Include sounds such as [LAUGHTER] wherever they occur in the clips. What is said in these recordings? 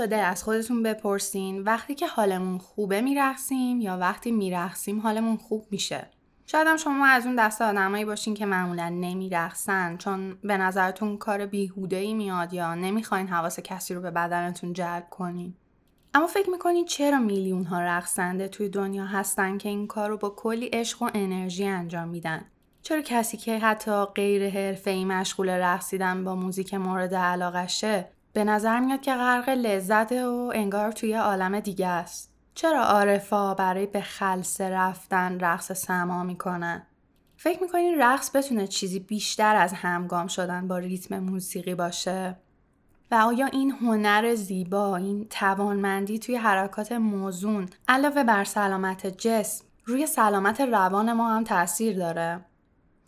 شده از خودتون بپرسین وقتی که حالمون خوبه میرقصیم یا وقتی میرقصیم حالمون خوب میشه. شاید هم شما از اون دست آدمایی باشین که معمولا نمیرقصن چون به نظرتون کار بیهوده ای میاد یا نمی‌خواین حواس کسی رو به بدنتون جلب کنین. اما فکر می‌کنین چرا میلیون ها رقصنده توی دنیا هستن که این کار رو با کلی عشق و انرژی انجام میدن؟ چرا کسی که حتی غیر ای مشغول رقصیدن با موزیک مورد علاقشه به نظر میاد که غرق لذت و انگار توی عالم دیگه است. چرا عارفا برای به خلصه رفتن رقص سما می‌کنن؟ فکر می‌کنین رقص بتونه چیزی بیشتر از همگام شدن با ریتم موسیقی باشه؟ و آیا این هنر زیبا این توانمندی توی حرکات موزون علاوه بر سلامت جسم روی سلامت روان ما هم تاثیر داره؟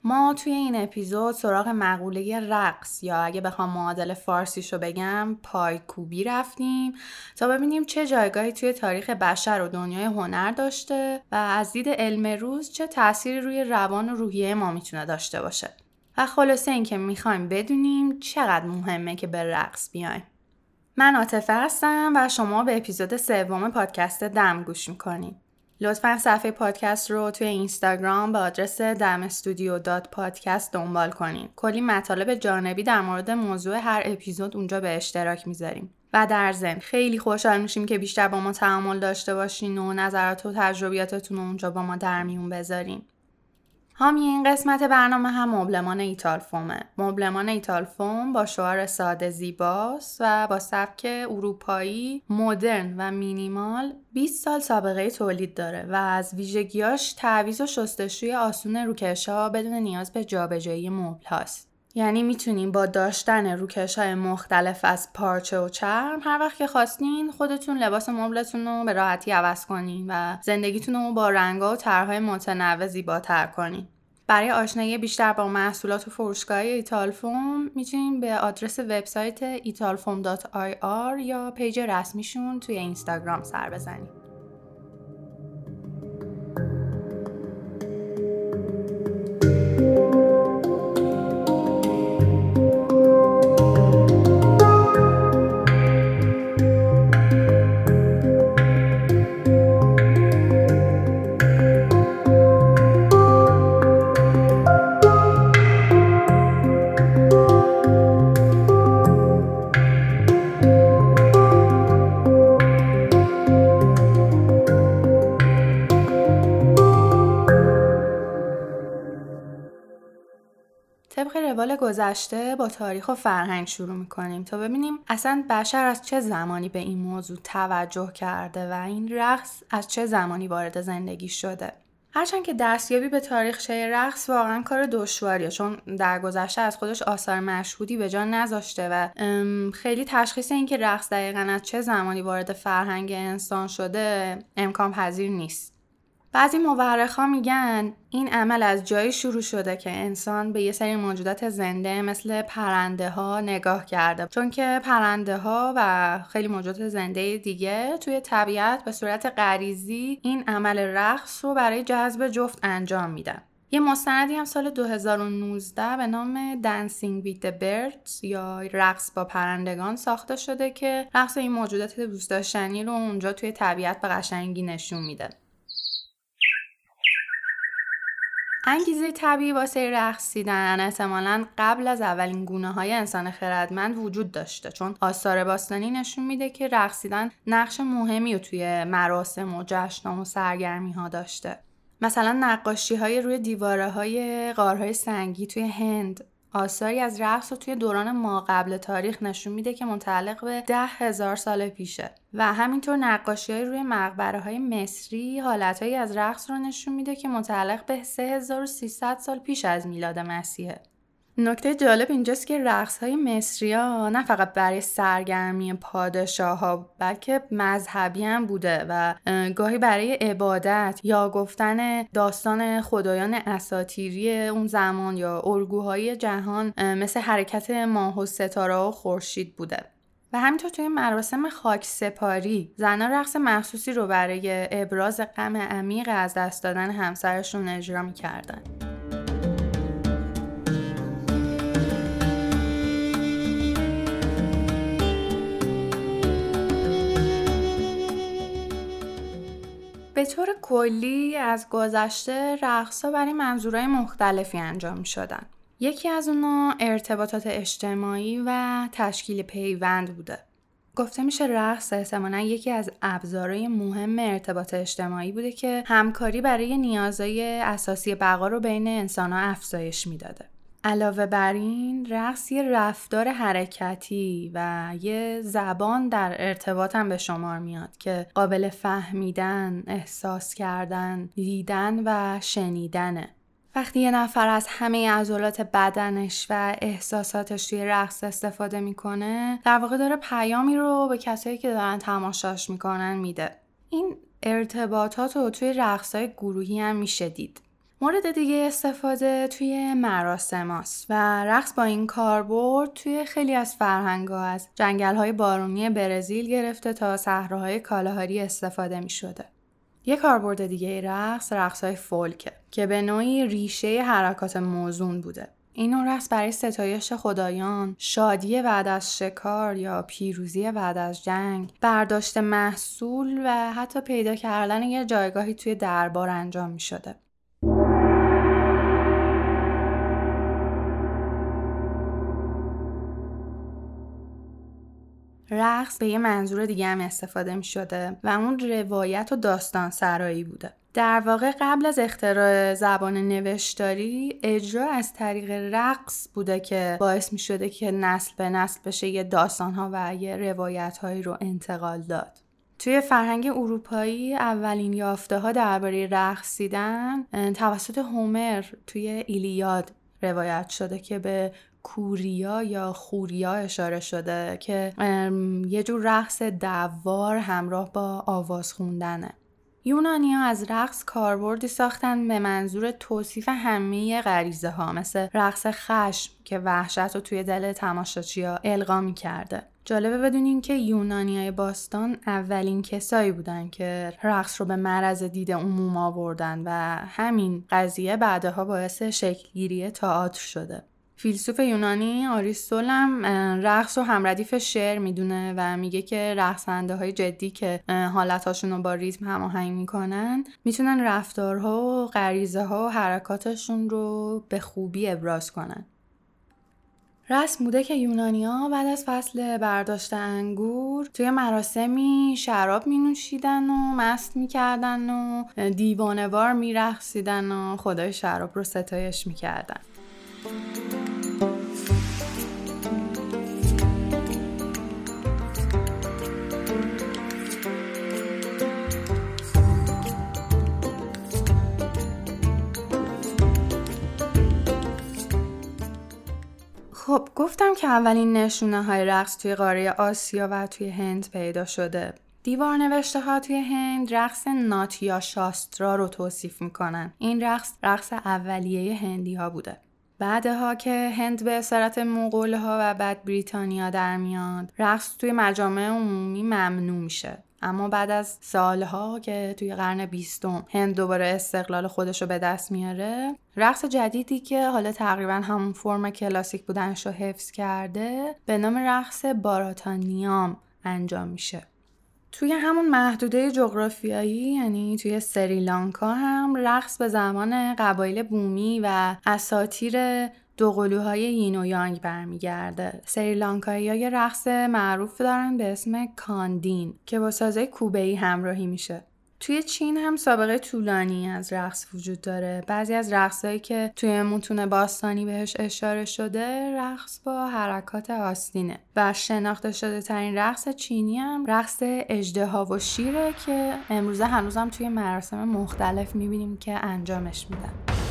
ما توی این اپیزود سراغ مقوله رقص یا اگه بخوام معادل فارسیشو بگم پایکوبی رفتیم تا ببینیم چه جایگاهی توی تاریخ بشر و دنیای هنر داشته و از دید علم روز چه تأثیری روی روان و روحیه ما می‌تونه داشته باشه. و خلاصه اینکه می‌خوایم بدونیم چقدر مهمه که به رقص بیایم. من عاطفه هستم و شما به اپیزود سوم پادکست دم گوش می‌کنید. لطفا صفحه پادکست رو توی اینستاگرام به آدرس دم استودیو دات پادکست دنبال کنید. کلی مطالب جانبی در مورد موضوع هر اپیزود اونجا به اشتراک می‌ذاریم. و در ضمن خیلی خوشحال میشیم که بیشتر با ما تعامل داشته باشین و نظرات و تجربیاتتون رو اونجا با ما در میون بذارین. این قسمت برنامه هم مبلمان ایتال فومه. مبلمان ایتال فوم با شعار ساده زیباست و با سبک اروپایی مدرن و مینیمال 20 سال سابقه تولید داره و از ویژگیاش تعویض و شستشوی آسون روکشا بدون نیاز به جابجایی مبل هاست. یعنی می‌تونیم با داشتن روکش های مختلف از پارچه و چرم هر وقت که خواستین خودتون لباس مبلتون رو به راحتی عوض کنین و زندگیتون رو با رنگا و طرحهای متنوع زیباتر کنین. برای آشنایی بیشتر با محصولات و فروشگاه ایتالفوم می‌تونین به آدرس وبسایت italfoam.ir یا پیج رسمیشون توی اینستاگرام سر بزنید. روال گذشته با تاریخ و فرهنگ شروع می‌کنیم تا ببینیم اصلا بشر از چه زمانی به این موضوع توجه کرده و این رقص از چه زمانی وارد زندگی شده. هرچند که دستیابی به تاریخچه رقص واقعا کار دشواریه چون در گذشته از خودش آثار مشهودی به جان نذاشته و خیلی تشخیص اینکه رقص دقیقا از چه زمانی وارد فرهنگ انسان شده امکان پذیر نیست. بعضی ها میگن این عمل از جایی شروع شده که انسان به یه سری موجودات زنده مثل پرنده ها نگاه کرده چون که پرنده ها و خیلی موجودات زنده دیگه توی طبیعت به صورت غریزی این عمل رقص رو برای جذب جفت انجام میدن یه مستندی هم سال 2019 به نام Dancing with the Birds یا رقص با پرندگان ساخته شده که رقص این موجودات دوست داشتنی رو اونجا توی طبیعت به قشنگی نشون میده. انگیزه طبیعی واسه رقصیدن احتمالا قبل از اولین گونه های انسان خردمند وجود داشته. چون آثار باستانی نشون میده که رقصیدن نقش مهمی رو توی مراسم و جشن و سرگرمی ها داشته. مثلا نقاشی های روی دیواره های غارهای سنگی توی هند آثاری از رقص رو توی دوران ما قبل تاریخ نشون میده که متعلق به ده هزار سال پیشه. و همینطور نقاشی های روی مقبره های مصری حالتهایی از رقص رو نشون میده که متعلق به 3300 سال پیش از میلاد مسیحه. نکته جالب اینجاست که رقص های مصری ها نه فقط برای سرگرمی پادشاه ها بلکه مذهبی هم بوده و گاهی برای عبادت یا گفتن داستان خدایان اساتیری اون زمان یا الگوهای جهان مثل حرکت ماه و ستاره و خورشید بوده و همینطور توی مراسم خاک سپاری زنها رقص مخصوصی رو برای ابراز غم عمیق از دست دادن همسرشون اجرا می‌کردن. به طور کلی از گذشته رقصها برای منظورهای مختلفی انجام می شدن. یکی از اونا ارتباطات اجتماعی و تشکیل پیوند بوده. گفته میشه رقص احتمالا یکی از ابزارهای مهم ارتباط اجتماعی بوده که همکاری برای نیازهای اساسی بقا رو بین انسانها افزایش می‌داده. علاوه بر این رقص یه رفتار حرکتی و یه زبان در ارتباط هم به شمار میاد که قابل فهمیدن، احساس کردن، دیدن و شنیدنه. وقتی یه نفر از همه عضلات بدنش و احساساتش توی رقص استفاده می‌کنه در واقع داره پیامی رو به کسایی که دارن تماشاش می‌کنن میده این ارتباطات رو توی رقص های گروهی هم میشه دید مورد دیگه استفاده توی مراسم و رقص با این کاربرد توی خیلی از فرهنگ ها از جنگل های بارونی برزیل گرفته تا صحراهای کالاهاری استفاده می شده. یه کاربرد دیگه رقص رقص های فولکه که به نوعی ریشه حرکات موزون بوده. این رقص برای ستایش خدایان، شادی بعد از شکار یا پیروزی بعد از جنگ، برداشت محصول و حتی پیدا کردن یه جایگاهی توی دربار انجام می شده. رقص به یه منظور دیگه هم استفاده می شده و اون روایت و داستان سرایی بوده. در واقع قبل از اختراع زبان نوشتاری اجرا از طریق رقص بوده که باعث می شده که نسل به نسل بشه یه داستان ها و یه روایت هایی رو انتقال داد. توی فرهنگ اروپایی اولین یافته ها درباره رقصیدن توسط هومر توی ایلیاد روایت شده که به کوریا یا خوریا اشاره شده که یه جور رقص دوار همراه با آواز خوندنه یونانیا از رقص کاربردی ساختن به منظور توصیف همه غریزه ها مثل رقص خشم که وحشت رو توی دل تماشاچیا القا کرده. جالبه بدونین که یونانیای باستان اولین کسایی بودن که رقص رو به مرز دید عموم آوردن و همین قضیه بعدها باعث شکلگیری تئاتر شده. فیلسوف یونانی آریستول هم رقص و همردیف شعر می‌دونه و میگه که رقصنده های جدی که حالتاشون رو با ریتم هماهنگ می‌کنن می‌تونن رفتارها و غریزه ها و حرکاتشون رو به خوبی ابراز کنن رسم بوده که یونانیا بعد از فصل برداشت انگور توی مراسمی شراب می نوشیدن و مست می کردن و دیوانوار می رخصیدن و خدای شراب رو ستایش می کردن. خب گفتم که اولین نشونه های رقص توی قاره آسیا و توی هند پیدا شده. دیوار نوشته ها توی هند رقص ناتیا شاسترا رو توصیف می‌کنن. این رقص رقص اولیه هندی ها بوده. بعدها که هند به اسارت مغول ها و بعد بریتانیا در میاد رقص توی مجامع عمومی ممنوع میشه اما بعد از سالها که توی قرن بیستم هند دوباره استقلال خودش رو به دست میاره رقص جدیدی که حالا تقریبا همون فرم کلاسیک بودنش رو حفظ کرده به نام رقص باراتانیام انجام میشه. توی همون محدوده جغرافیایی یعنی توی سریلانکا هم رقص به زمان قبایل بومی و اساتیر دوقلوهای یین و یانگ برمیگرده. سریلانکایی یه رقص معروف دارن به اسم کاندین که با سازه کوبه‌ای همراهی میشه. توی چین هم سابقه طولانی از رقص وجود داره. بعضی از رقصهایی که توی متون باستانی بهش اشاره شده رقص با حرکات آستینه. و شناخته شده ترین رقص چینی هم رقص اجده و شیره که امروزه هنوزم توی مراسم مختلف می‌بینیم که انجامش میدن.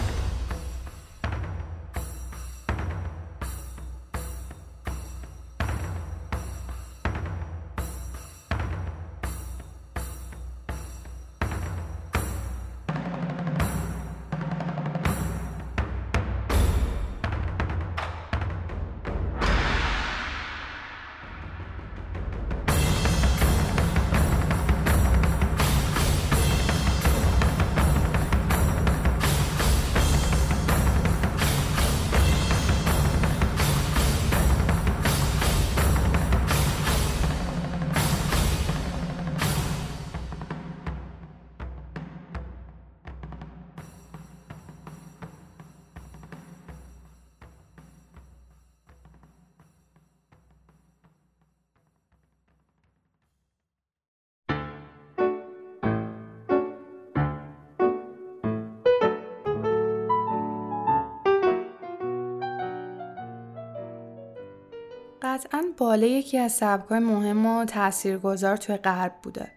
قطعا باله یکی از سبکای مهم و تاثیرگذار توی غرب بوده.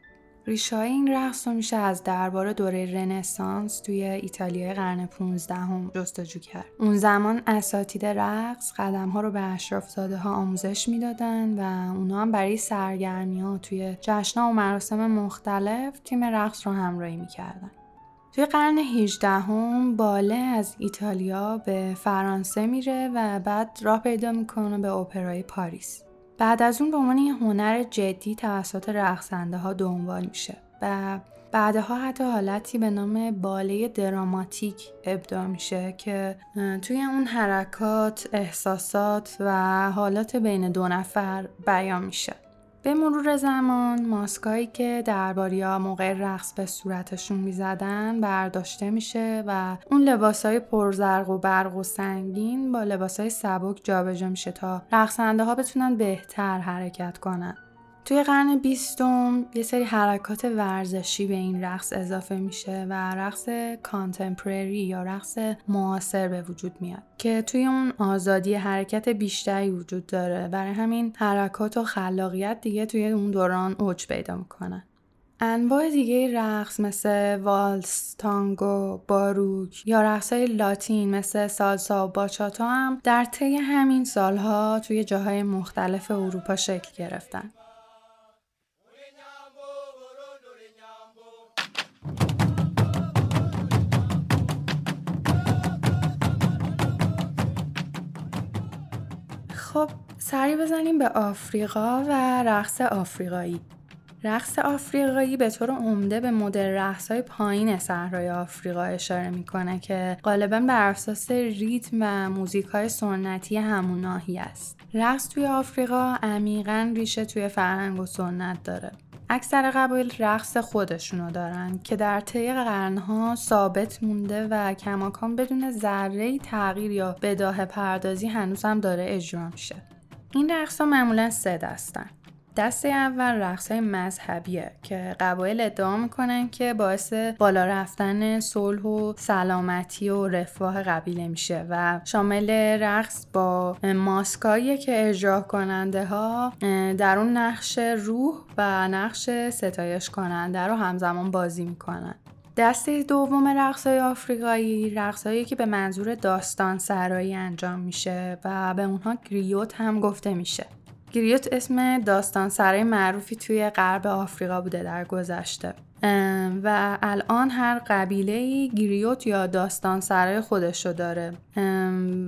ریشه این رقص رو میشه از دربار دوره رنسانس توی ایتالیای قرن 15 هم جستجو کرد. اون زمان اساتید رقص قدم ها رو به اشراف ها آموزش می‌دادن و اونا هم برای سرگرمی ها توی جشن و مراسم مختلف تیم رقص رو همراهی می‌کردن. توی قرن 18 هم باله از ایتالیا به فرانسه میره و بعد راه پیدا می‌کنه به اپرای پاریس. بعد از اون به عنوان یه هنر جدی توسط رقصنده ها دنبال میشه و بعدها حتی حالتی به نام باله دراماتیک ابداع میشه که توی اون حرکات، احساسات و حالات بین دو نفر بیان میشه. به مرور زمان ماسکایی که درباریا موقع رقص به صورتشون می‌زدن برداشته میشه و اون لباسای پرزرق و برق و سنگین با لباسای سبک جابجا میشه تا رقصنده ها بتونن بهتر حرکت کنن. توی قرن بیستم یه سری حرکات ورزشی به این رقص اضافه میشه و رقص کانتمپرری یا رقص معاصر به وجود میاد که توی اون آزادی حرکت بیشتری وجود داره برای همین حرکات و خلاقیت دیگه توی اون دوران اوج پیدا می‌کنه انواع دیگه رقص مثل والس، تانگو، باروک یا رقصهای لاتین مثل سالسا و باچاتا هم در طی همین سالها توی جاهای مختلف اروپا شکل گرفتن. خب سری بزنیم به آفریقا و رقص آفریقایی رقص آفریقایی به طور عمده به مدل رقص های پایین صحرای آفریقا اشاره می‌کنه که غالبا بر اساس ریتم و موزیک های سنتی همون ناحیه است. رقص توی آفریقا عمیقا ریشه توی فرهنگ و سنت داره. اکثر قبایل رقص خودشونو دارن که در طی قرنها ثابت مونده و کماکان بدون ذره تغییر یا بداه پردازی هنوز هم داره اجرا میشه. این رقص معمولا سه دستن. دسته اول رقص های مذهبیه که قبایل ادعا می‌کنن که باعث بالا رفتن صلح و سلامتی و رفاه قبیله میشه و شامل رقص با ماسکایی که اجرا کننده ها در اون نقش روح و نقش ستایش کننده رو همزمان بازی می‌کنن. دسته دوم رقص های آفریقایی رقصهایی که به منظور داستان سرایی انجام میشه و به اونها گریوت هم گفته میشه. گریوت اسم داستان سرای معروفی توی غرب آفریقا بوده در گذشته. و الان هر قبیله گریوت یا داستان سرای خودشو داره.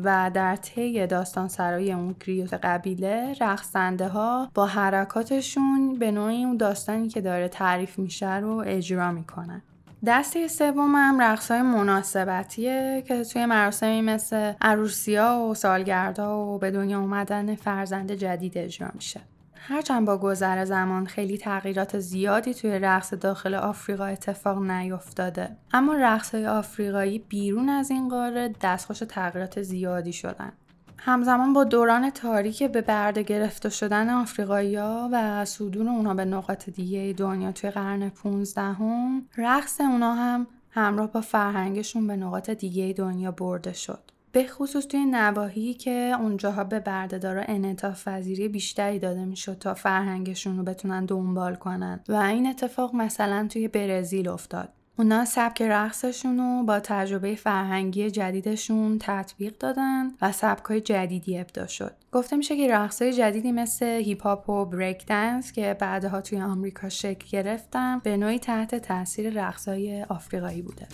و در طی داستان سرای اون گریوت قبیله رقصنده ها با حرکاتشون به نوعی اون داستانی که داره تعریف میشه رو اجرا می‌کنن. دسته سوم هم رقص های مناسبتیه که توی مراسمی مثل عروسیا و سالگردها و به دنیا اومدن فرزند جدید اجرا میشه. هرچند با گذر زمان خیلی تغییرات زیادی توی رقص داخل آفریقا اتفاق نیفتاده اما رقص های آفریقایی بیرون از این قاره دستخوش تغییرات زیادی شدن همزمان با دوران تاریک به برده گرفته شدن آفریقایی‌ها و صدور اونا به نقاط دیگه دنیا توی قرن 15 هم رقص اونا هم همراه با فرهنگشون به نقاط دیگه دنیا برده شد. به خصوص توی نواحی که اونجاها به بردهدارا انعطاف پذیری بیشتری داده می‌شد تا فرهنگشون رو بتونن دنبال کنن و این اتفاق مثلا توی برزیل افتاد اونا سبک رقصشون رو با تجربه فرهنگی جدیدشون تطبیق دادن و سبک های جدیدی ابدا شد. گفته میشه که رقص های جدیدی مثل هیپ هاپ و بریک دنس که بعدها توی آمریکا شکل گرفتن به نوعی تحت تاثیر رقص های آفریقایی بوده.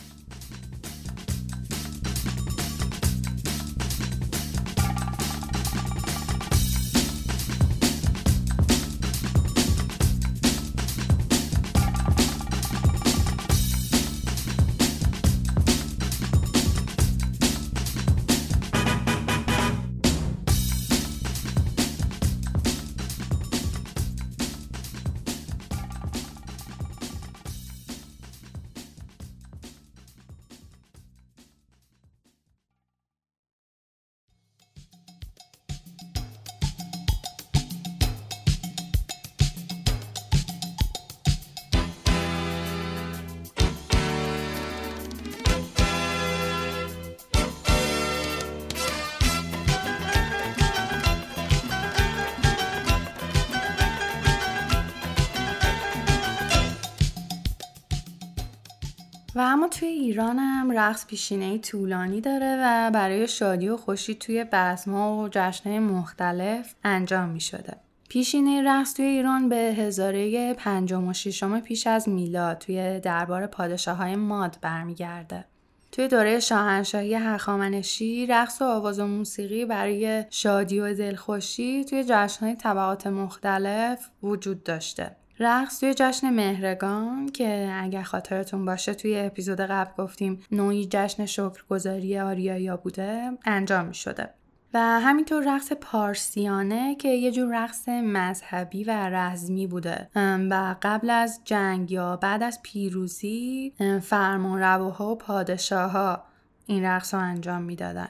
توی ایران هم رقص پیشینه طولانی داره و برای شادی و خوشی توی بزما و جشنهای مختلف انجام می شده. پیشینه رقص توی ایران به هزاره پنجم و ششم پیش از میلاد توی دربار پادشاه های ماد برمیگرده. توی دوره شاهنشاهی هخامنشی رقص و آواز و موسیقی برای شادی و دلخوشی توی جشنهای طبقات مختلف وجود داشته. رقص توی جشن مهرگان که اگر خاطرتون باشه توی اپیزود قبل گفتیم نوعی جشن شکرگزاری آریایا بوده انجام می شده. و همینطور رقص پارسیانه که یه جور رقص مذهبی و رزمی بوده و قبل از جنگ یا بعد از پیروزی فرمانرواها و پادشاه ها این رقص رو انجام می‌دادن.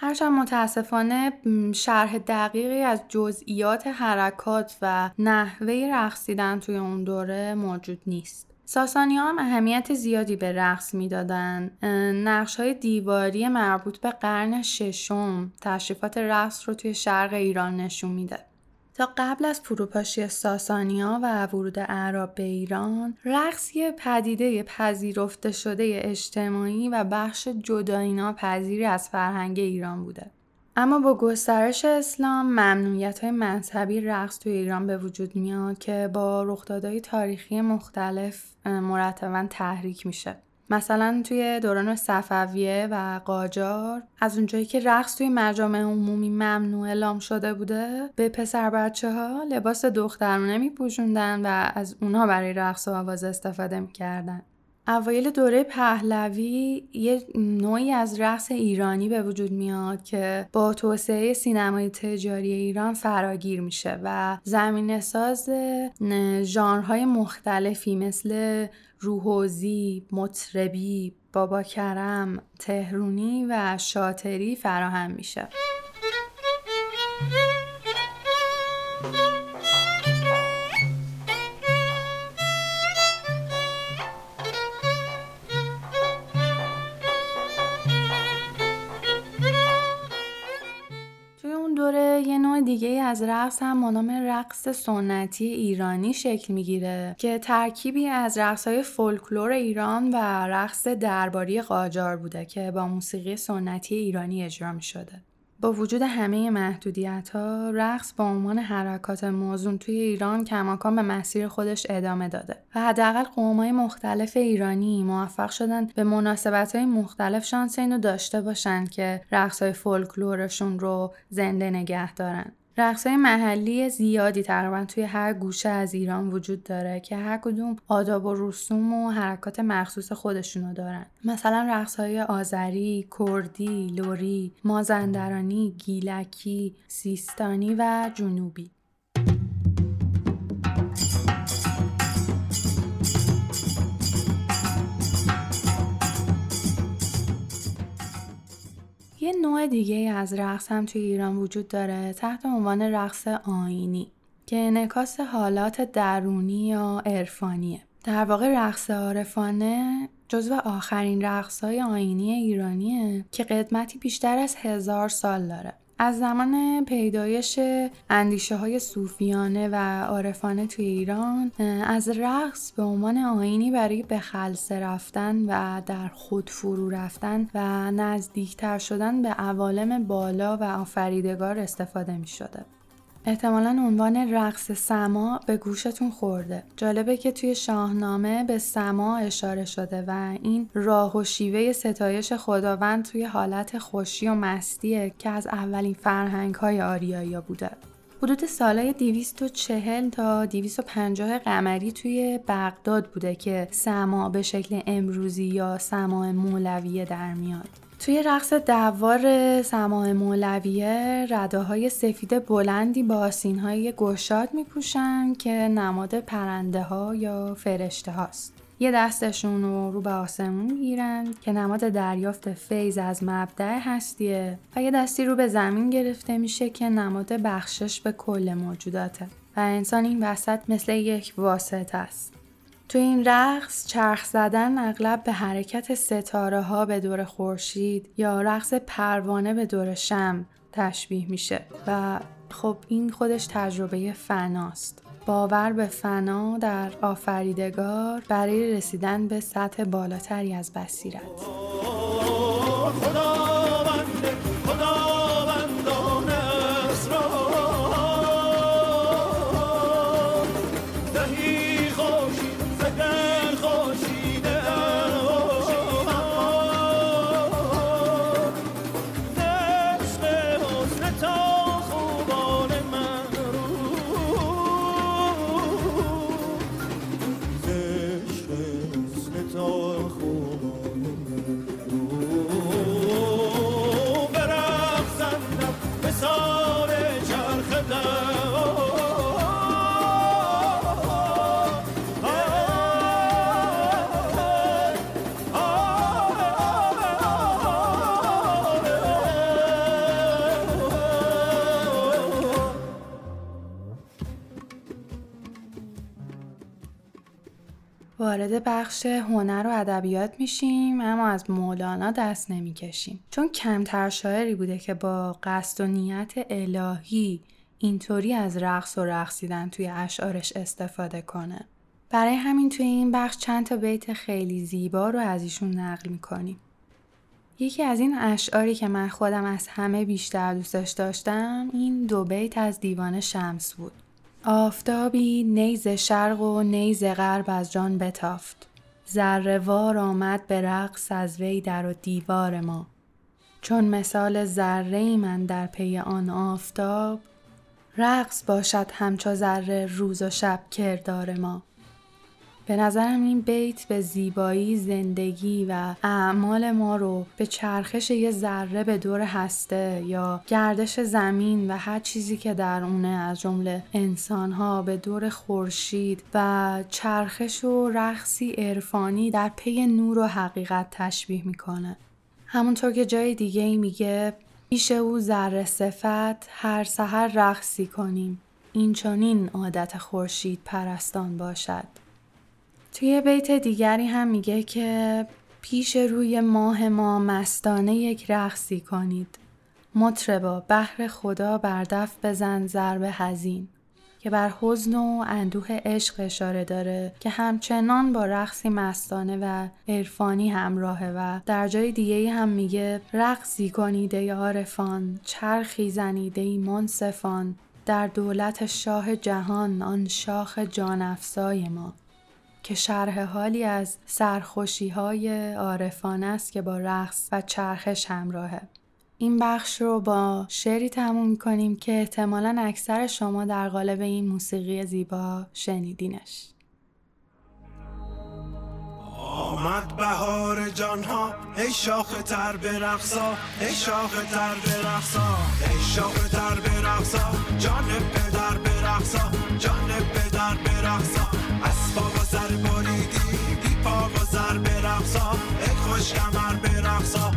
هرچند متاسفانه شرح دقیقی از جزئیات حرکات و نحوه رقصیدن توی اون دوره موجود نیست. ساسانی هم اهمیت زیادی به رقص می‌دادن. نقش های دیواری مربوط به قرن ششم تشریفات رقص رو توی شرق ایران نشون میده. تا قبل از فروپاشی ساسانیا و ورود اعراب به ایران رقص یه پدیده پذیرفته شده اجتماعی و بخش جدایینا پذیری از فرهنگ ایران بوده. اما با گسترش اسلام ممنوعیت های مذهبی رقص توی ایران به وجود میاد که با رخدادهای تاریخی مختلف مرتبا تحریک میشه. مثلا توی دوران صفویه و قاجار از اونجایی که رقص توی مجامع عمومی ممنوع اعلام شده بوده به پسر بچه ها لباس دخترونه میپوشوندن و از اونها برای رقص و آواز استفاده می‌کردن. اوایل دوره پهلوی یه نوعی از رقص ایرانی به وجود میاد که با توسعه سینمای تجاری ایران فراگیر میشه و زمین ساز ژانرهای مختلفی مثل روحوزی، مطربی، بابا کرم، تهرونی و شاتری فراهم میشه. یه نوع دیگه از رقص هم نام رقص سنتی ایرانی شکل می‌گیره که ترکیبی از رقص های فولکلور ایران و رقص درباری قاجار بوده که با موسیقی سنتی ایرانی اجرا می شده. با وجود همه محدودیت ها رقص با عنوان حرکات موزون توی ایران کماکان به مسیر خودش ادامه داده و حداقل های مختلف ایرانی موفق شدن به مناسبت های مختلف شانس اینو داشته باشن که رقص های فولکلورشون رو زنده نگه دارن. های محلی زیادی تقریبا توی هر گوشه از ایران وجود داره که هر کدوم آداب و رسوم و حرکات مخصوص خودشونو دارن. مثلا های آذری، کردی، لوری، مازندرانی، گیلکی، سیستانی و جنوبی. یه نوع دیگه از رقص هم توی ایران وجود داره تحت عنوان رقص آینی که انعکاس حالات درونی یا عرفانیه. در واقع رقص عارفانه جزو آخرین رقص های آینی ایرانیه که قدمتی بیشتر از هزار سال داره. از زمان پیدایش اندیشه های صوفیانه و عارفانه توی ایران از رقص به عنوان آینی برای به خلصه رفتن و در خود فرو رفتن و نزدیکتر شدن به عوالم بالا و آفریدگار استفاده می شده. احتمالا عنوان رقص سما به گوشتون خورده. جالبه که توی شاهنامه به سما اشاره شده و این راه و شیوه ستایش خداوند توی حالت خوشی و مستیه که از اولین فرهنگ های آریایی بوده. حدود سالهای 240 تا 250 قمری توی بغداد بوده که سما به شکل امروزی یا سما مولویه در میاد. توی رقص دوار سماع مولویه رده های سفید بلندی با آسین های گشاد می پوشن که نماد پرنده ها یا فرشته هاست. یه دستشون رو رو به آسمون گیرن که نماد دریافت فیض از مبدع هستیه و یه دستی رو به زمین گرفته میشه که نماد بخشش به کل موجوداته و انسان این وسط مثل یک واسط است. تو این رقص چرخ زدن اغلب به حرکت ستاره ها به دور خورشید یا رقص پروانه به دور شم تشبیه میشه و خب این خودش تجربه فناست. باور به فنا در آفریدگار برای رسیدن به سطح بالاتری از بصیرت. وارد بخش هنر و ادبیات میشیم اما از مولانا دست نمی‌کشیم. چون کمتر شاعری بوده که با قصد و نیت الهی اینطوری از رقص و رقصیدن توی اشعارش استفاده کنه. برای همین توی این بخش چند تا بیت خیلی زیبا رو از ایشون نقل می‌کنیم. یکی از این اشعاری که من خودم از همه بیشتر دوستش داشتم این دو بیت از دیوان شمس بود. آفتابی نیز شرق و نیز غرب از جان بتافت. ذرهوار آمد به رقص از وی در و دیوار ما. چون مثال ذره من در پی آن آفتاب رقص باشد همچو ذره روز و شب کردار ما. به نظرم این بیت به زیبایی زندگی و اعمال ما رو به چرخش یه ذره به دور هسته یا گردش زمین و هر چیزی که در اونه از جمله انسانها به دور خورشید و چرخش و رقصی عرفانی در پی نور و حقیقت تشبیه می‌کنه. همونطور که جای دیگه ای میگه پیش او ذره صفت هر سحر رقصی کنیم. این چنین عادت خورشید پرستان باشد. توی بیت دیگری هم میگه که پیش روی ماه ما مستانه یک رقصی کنید. مطربا بحر خدا بر دف بزن ضرب هزین که بر حزن و اندوه عشق اشاره داره که همچنان با رقصی مستانه و عرفانی همراهه و در جای دیگه هم میگه رقصی کنید ای عارفان چرخی زنید ای منصفان. در دولت شاه جهان آن شاخ جان ما. که شرح حالی از سرخوشی های عارفانه است که با رقص و چرخش همراهه. این بخش رو با شعری تموم کنیم که احتمالا اکثر شما در قالب این موسیقی زیبا شنیدینش. آمد بهار جان ها ای شاخ تر برقصا ای شاخ تر برقصا ای شاخ تر برقصا جان پدر برقصا جان پدر برقصا اسباب و سر بریدی پا و سر برقصا ای خوش کمر برقصا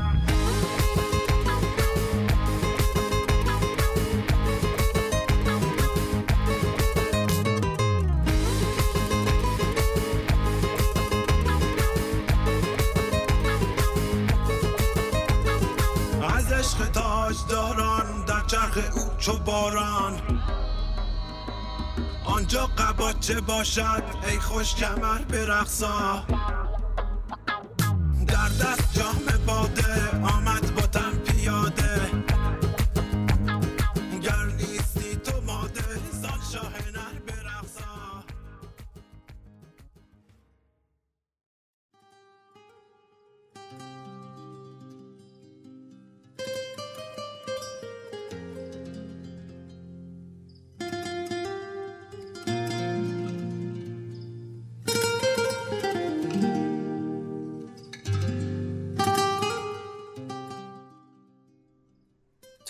عشق تاج داران در چرخ او چو باران. آنجا قباچه باشد؟ ای خوش کمر برقصا در دست جام باده آمد با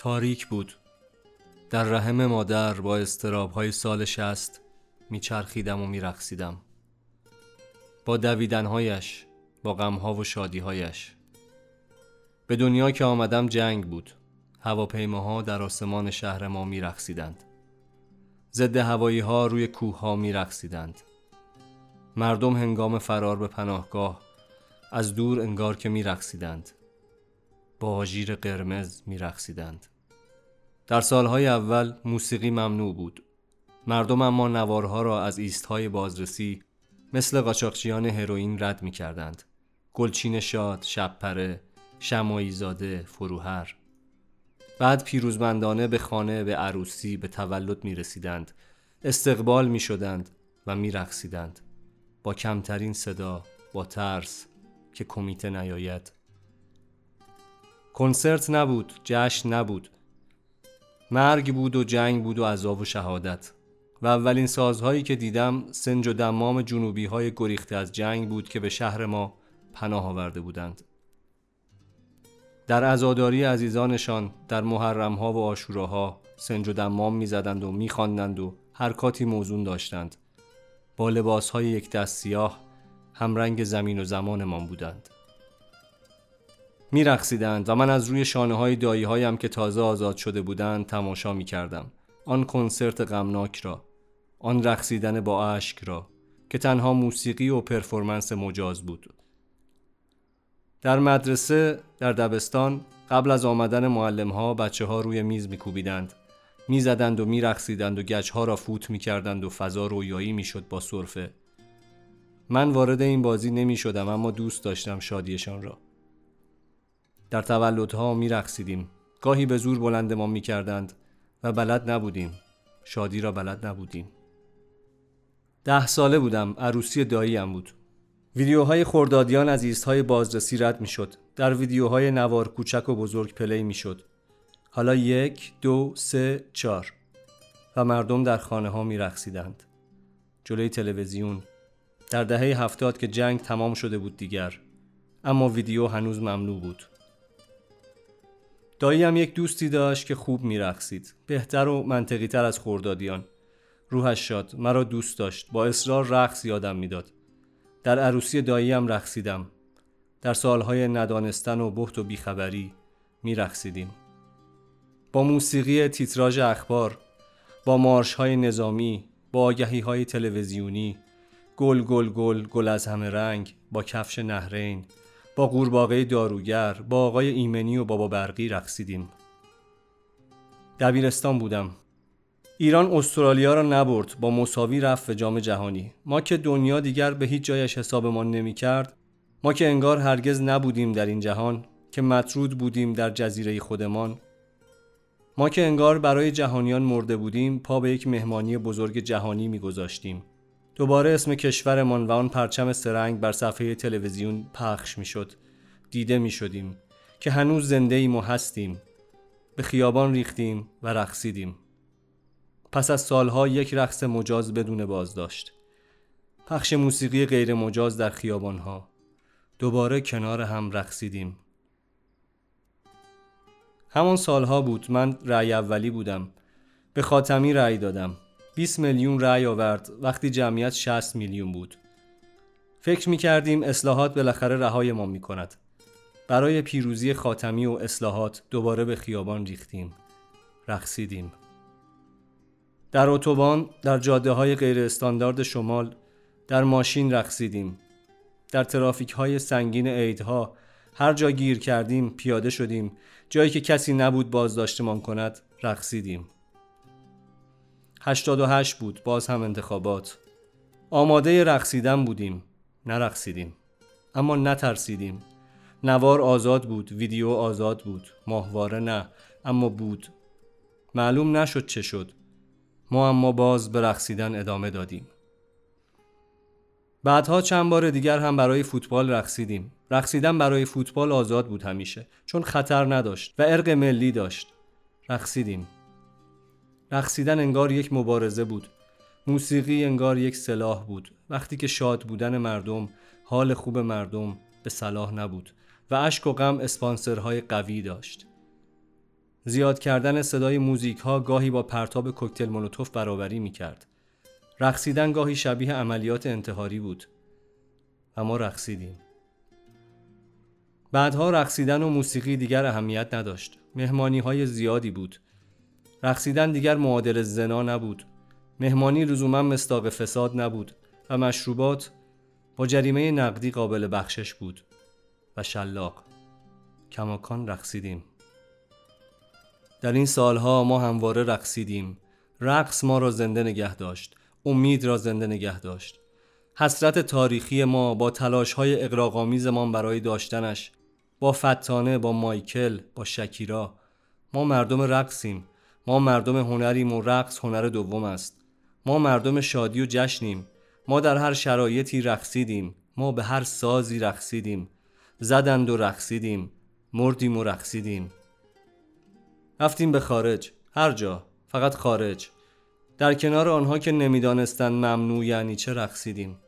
تاریک بود. در رحم مادر با استرابهای سال شست میچرخیدم و میرقصیدم. با دویدنهایش با غمها و شادیهایش. به دنیا که آمدم جنگ بود. هواپیماها در آسمان شهر ما میرقصیدند. ضد هوایی ها روی کوه ها میرقصیدند. مردم هنگام فرار به پناهگاه از دور انگار که میرقصیدند. با آژیر قرمز میرقصیدند. در سالهای اول موسیقی ممنوع بود مردم اما نوارها را از ایستهای بازرسی مثل قاچاقچیان هروئین رد می کردند. گلچین شاد، شبپره، شمایی زاده، فروهر بعد پیروزمندانه به خانه، به عروسی، به تولد می رسیدند. استقبال می شدند و می رقصیدند. با کمترین صدا، با ترس که کمیته نیاید. کنسرت نبود، جشن نبود. مرگ بود و جنگ بود و عذاب و شهادت. و اولین سازهایی که دیدم سنج و دمام جنوبی های گریخته از جنگ بود که به شهر ما پناه آورده بودند. در عزاداری عزیزانشان در محرم ها و آشوراها سنج و دمام می‌زدند و میخواندند و حرکاتی موزون داشتند با لباس های یک دست سیاه همرنگ زمین و زمانمان بودند میرقصیدند و من از روی شانه های دایی هایم که تازه آزاد شده بودند تماشا می کردم. آن کنسرت غمناک را آن رقصیدن با اشک را که تنها موسیقی و پرفورمنس مجاز بود. در مدرسه در دبستان قبل از آمدن معلم ها بچه ها روی میز میکوبیدند. می‌زدند و میرقصیدند و گچ ها را فوت می‌کردند و فضا رویایی می‌شد با سرفه. من وارد این بازی نمی شدم اما دوست داشتم شادیشان را. در تولدها می رقصیدیم گاهی به زور بلند ما می کردند و بلد نبودیم. شادی را بلد نبودیم. ده ساله بودم. عروسی داییم بود. ویدیوهای خوردادیان از ایستهای بازرسی رد می شد در ویدیوهای نوار کوچک و بزرگ پلی می شد حالا یک، دو، سه، چار و مردم در خانه ها می رخصیدند. جلوی تلویزیون. در دهه هفتاد که جنگ تمام شده بود دیگر. اما ویدیو هنوز ممنوع بود. داییم یک دوستی داشت که خوب میرقصید. بهتر و منطقی تر از خوردادیان. روحش شاد. مرا دوست داشت. با اصرار رقص یادم می‌داد. در عروسی داییم رقصیدم. در سالهای ندانستن و بحت و بیخبری میرقصیدیم. با موسیقی تیتراژ اخبار با مارش های نظامی با آگهی های تلویزیونی گل گل گل گل از همه رنگ با کفش نهرین با قورباغه داروگر با آقای ایمنی و بابا برقی رقصیدیم. دبیرستان بودم. ایران استرالیا را نبرد با مساوی رفت به جام جهانی. ما که دنیا دیگر به هیچ جایش حسابمان نمی کرد ما که انگار هرگز نبودیم در این جهان که مطرود بودیم در جزیره خودمان. ما که انگار برای جهانیان مرده بودیم پا به یک مهمانی بزرگ جهانی میگذاشتیم. دوباره اسم کشورمان و آن پرچم سرنگ بر صفحه تلویزیون پخش می‌شد. دیده می شدیم که هنوز زنده ایم و هستیم. به خیابان ریختیم و رقصیدیم. پس از سالها یک رقص مجاز بدون بازداشت. پخش موسیقی غیر مجاز در خیابانها. دوباره کنار هم رقصیدیم. همان سالها بود من رأی اولی بودم. به خاتمی رأی دادم. 20 میلیون رأی آورد. وقتی جمعیت 60 میلیون بود. فکر می کردیم اصلاحات بالاخره رهای ما می کند برای پیروزی خاتمی و اصلاحات دوباره به خیابان ریختیم. رقصیدیم. در اتوبان در جاده های غیر استاندارد شمال در ماشین رقصیدیم. در ترافیک های سنگین عیدها هر جا گیر کردیم پیاده شدیم. جایی که کسی نبود بازداشتمان کند رقصیدیم. 88 بود. باز هم انتخابات. آماده رقصیدن بودیم. نرقصیدیم. اما نترسیدیم. نوار آزاد بود. ویدیو آزاد بود. ماهواره نه. اما بود. معلوم نشد چه شد. ما اما باز به رقصیدن ادامه دادیم. بعدها چند بار دیگر هم برای فوتبال رقصیدیم. رقصیدن برای فوتبال آزاد بود همیشه. چون خطر نداشت و ارق ملی داشت. رقصیدیم. رقصیدن انگار یک مبارزه بود موسیقی انگار یک سلاح بود وقتی که شاد بودن مردم حال خوب مردم به صلاح نبود و اشک و غم اسپانسرهای قوی داشت زیاد کردن صدای موزیک ها گاهی با پرتاب کوکتل مولوتوف برابری می کرد. رقصیدن گاهی شبیه عملیات انتحاری بود و ما رقصیدیم. بعدها رقصیدن و موسیقی دیگر اهمیت نداشت. مهمانی های زیادی بود. رقصیدن دیگر معادل زنا نبود. مهمانی لزوما مستاق فساد نبود و مشروبات با جریمه نقدی قابل بخشش بود و شلاق. کماکان رقصیدیم. در این سالها ما همواره رقصیدیم رقص ما را زنده نگه داشت امید را زنده نگه داشت حسرت تاریخی ما با تلاش های اقراغامیزمان برای داشتنش با فتانه با مایکل با شکیرا ما مردم رقصیم ما مردم هنریم و رقص هنر دوم است. ما مردم شادی و جشنیم. ما در هر شرایطی رقصیدیم. ما به هر سازی رقصیدیم. زدند و رقصیدیم. مردیم و رقصیدیم. رفتیم به خارج. هر جا. فقط خارج. در کنار آنها که نمی‌دانستند ممنوع یعنی چه رقصیدیم.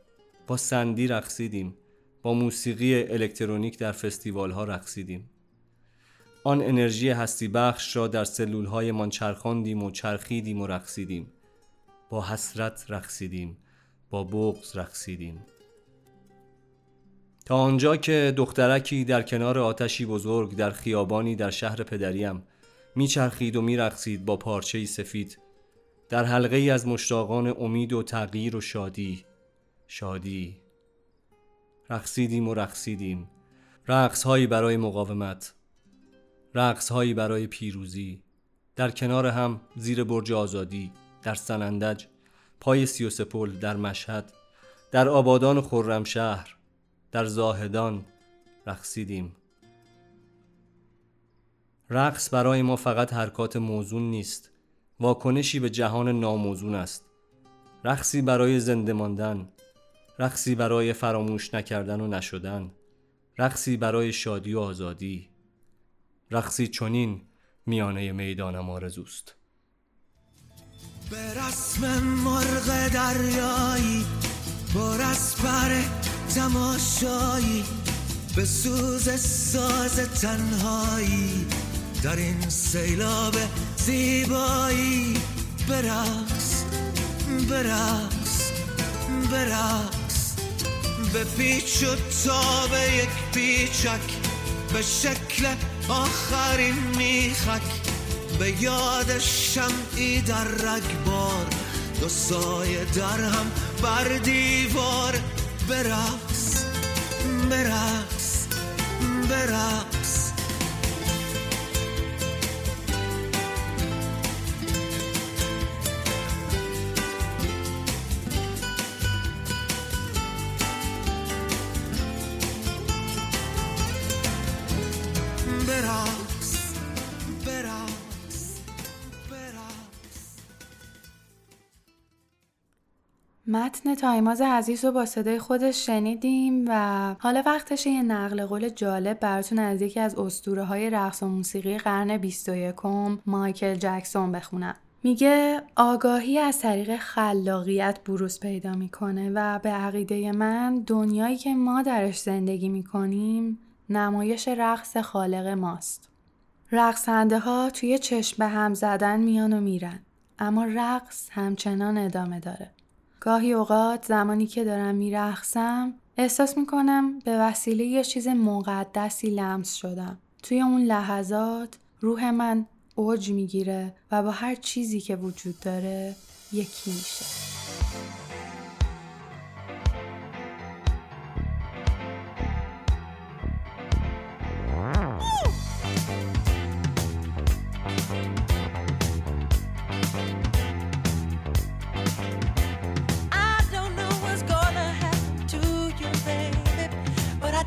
با سندی رقصیدیم. با موسیقی الکترونیک در فستیوال ها رقصیدیم. آن انرژی هستی بخش را در سلول های من چرخاندیم و چرخیدیم و رقصیدیم. با حسرت رقصیدیم با بغز رقصیدیم. تا آنجا که دخترکی در کنار آتشی بزرگ در خیابانی در شهر پدریم. میچرخید و میرقصید با پارچه سفید. در حلقه ای از مشتاقان امید و تغییر و شادی. شادی. رقصیدیم و رقصیدیم. رقص هایی برای مقاومت. رقص هایی برای پیروزی. در کنار هم زیر برج آزادی در سنندج پای سی و در مشهد در آبادان خرمشهر در زاهدان رقصیدیم. رقص برای ما فقط حرکات موزون نیست. واکنشی به جهان ناموزون است. رقصی برای زنده ماندن رقصی برای فراموش نکردن و نشدن رقصی برای شادی و آزادی. رقصی چنین میانه می‌دانم آرزوست. به رسم مرغ دریایی با پر تماشایی به سوز ساز تنهایی در این سیلاب زیبایی. برقص برقص برقص به پیچ و تاب یک پیچک به شکل آخرین میخک به یاد شمعی در رگبار. دو سایه در هم بر دیوار. برقص برقص برقص. متن تایماز عزیز رو با صدای خودش شنیدیم و حالا وقتش یه نقل قول جالب براتون از یکی از اسطوره های رقص و موسیقی قرن 21 مایکل جکسون بخونم. میگه آگاهی از طریق خلاقیت بروز پیدا می‌کنه و به عقیده من دنیایی که ما درش زندگی می‌کنیم نمایش رقص خالق ماست. رقصنده ها توی چشم به هم زدن میان و میرن اما رقص همچنان ادامه داره. گاهی اوقات زمانی که دارم میرخصم احساس می‌کنم به وسیله یه چیز مقدسی لمس شدم. توی اون لحظات روح من اوج می‌گیره و با هر چیزی که وجود داره یکی میشه.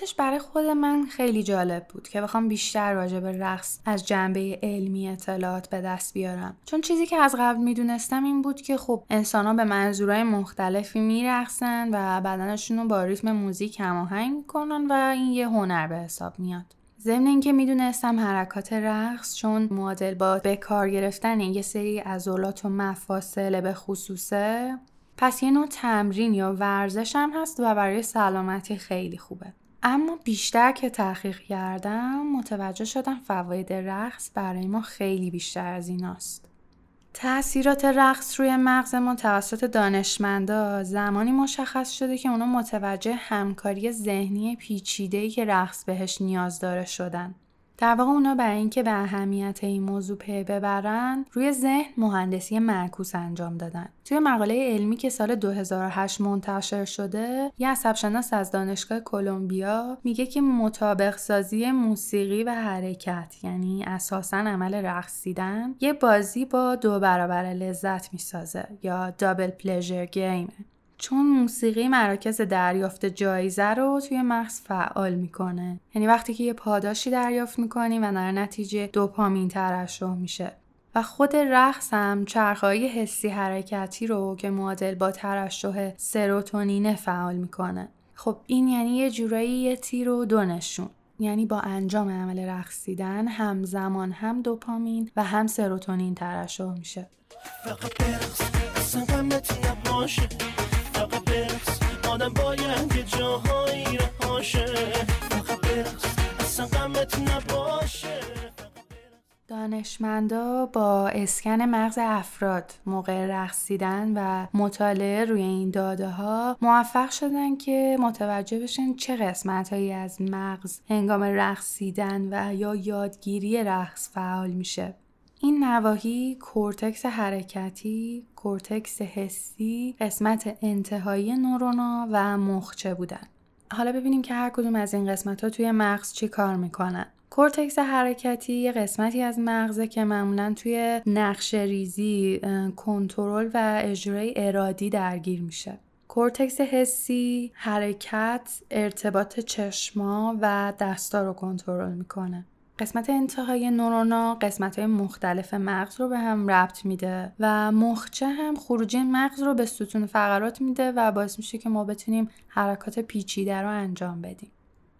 راستش برای خود من خیلی جالب بود که بخوام بیشتر راجع به رقص از جنبه علمی اطلاعات به دست بیارم. چون چیزی که از قبل می‌دونستم این بود که خب انسان ها به منظورهای مختلفی میرقصن و بدنشون رو با ریتم موزیک هماهنگ می‌کنن و این یه هنر به حساب میاد. ضمن اینکه می‌دونستم حرکات رقص چون معادل با به کار گرفتن یه سری عضلات و مفاصل به خصوصه پس یه نوع تمرین یا ورزش هم هست و برای سلامتی خیلی خوبه. اما بیشتر که تحقیق کردم متوجه شدم فواید رقص برای ما خیلی بیشتر از ایناست تأثیرات رقص روی مغز ما توسط دانشمندا زمانی مشخص شده که اونا متوجه همکاری ذهنی پیچیده‌ای که رقص بهش نیاز داره شدن. در واقع اونا برای اینکه به اهمیت این موضوع پی ببرن روی ذهن مهندسی معکوس انجام دادن. توی مقاله علمی که سال 2008 منتشر شده یه عصبشناس از دانشگاه کلمبیا میگه که مطابق سازی موسیقی و حرکت یعنی اساسا عمل رقصیدن یه بازی با دو برابر لذت می‌سازه یا دابل پلژر گیم چون موسیقی مراکز دریافت جایزه رو توی مغز فعال می‌کنه. یعنی وقتی که یه پاداشی دریافت می‌کنیم و در نتیجه دوپامین ترشح میشه. و خود رقص هم چرخهای حسی حرکتی رو که معادل با ترشح سروتونینه فعال می‌کنه. خب این یعنی یه جورایی یه تیر و دو نشون. یعنی با انجام عمل رقصیدن همزمان هم دوپامین و هم سروتونین ترشح میشه. آدم باید یه جاهایی رهاشه فقط اصلا نباشه. دانشمندا با اسکن مغز افراد موقع رقصیدن و مطالعه روی این داده ها موفق شدن که متوجه بشن چه قسمت هایی از مغز هنگام رقصیدن و یا یادگیری رقص فعال میشه. این نواحی کورتکس حرکتی، کورتکس حسی، قسمت انتهایی نورونا و مخچه بودن. حالا ببینیم که هر کدوم از این قسمت ها توی مغز چی کار می‌کنن. کورتکس حرکتی یه قسمتی از مغزه که معمولا توی نقشه ریزی، کنترل و اجرای ارادی درگیر میشه. کورتکس حسی حرکت، ارتباط چشما و دستا رو کنترل می‌کنه. قسمت انتهای نورونا قسمت های مختلف مغز رو به هم ربط میده و مخچه هم خروجی مغز رو به ستون فقرات میده و باعث میشه که ما بتونیم حرکات پیچیده رو انجام بدیم.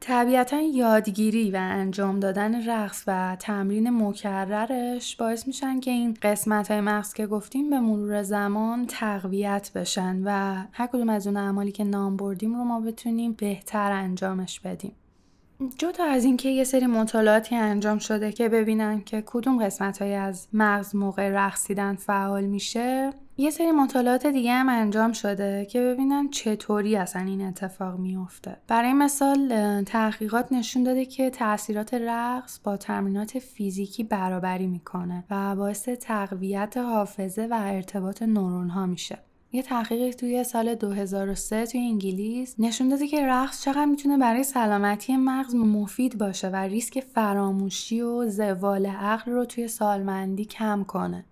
طبیعتا یادگیری و انجام دادن رقص و تمرین مکررش باعث میشن که این قسمت های مغز که گفتیم به مرور زمان تقویت بشن و هر کدوم از اون اعمالی که نام بردیم رو ما بتونیم بهتر انجامش بدیم. جدا از اینکه یه سری مطالعاتی انجام شده که ببینن که کدوم قسمت های از مغز موقع رقصیدن فعال میشه یه سری مطالعات دیگه هم انجام شده که ببینن چطوری اصلا این اتفاق میافته. برای مثال تحقیقات نشون داده که تاثیرات رقص با تمرینات فیزیکی برابری می‌کنه و باعث تقویت حافظه و ارتباط نورون ها میشه. یه تحقیقی توی سال 2003 توی انگلیس نشون داده که رقص چقدر می‌تونه برای سلامتی مغز مفید باشه و ریسک فراموشی و زوال عقل رو توی سالمندی کم کنه.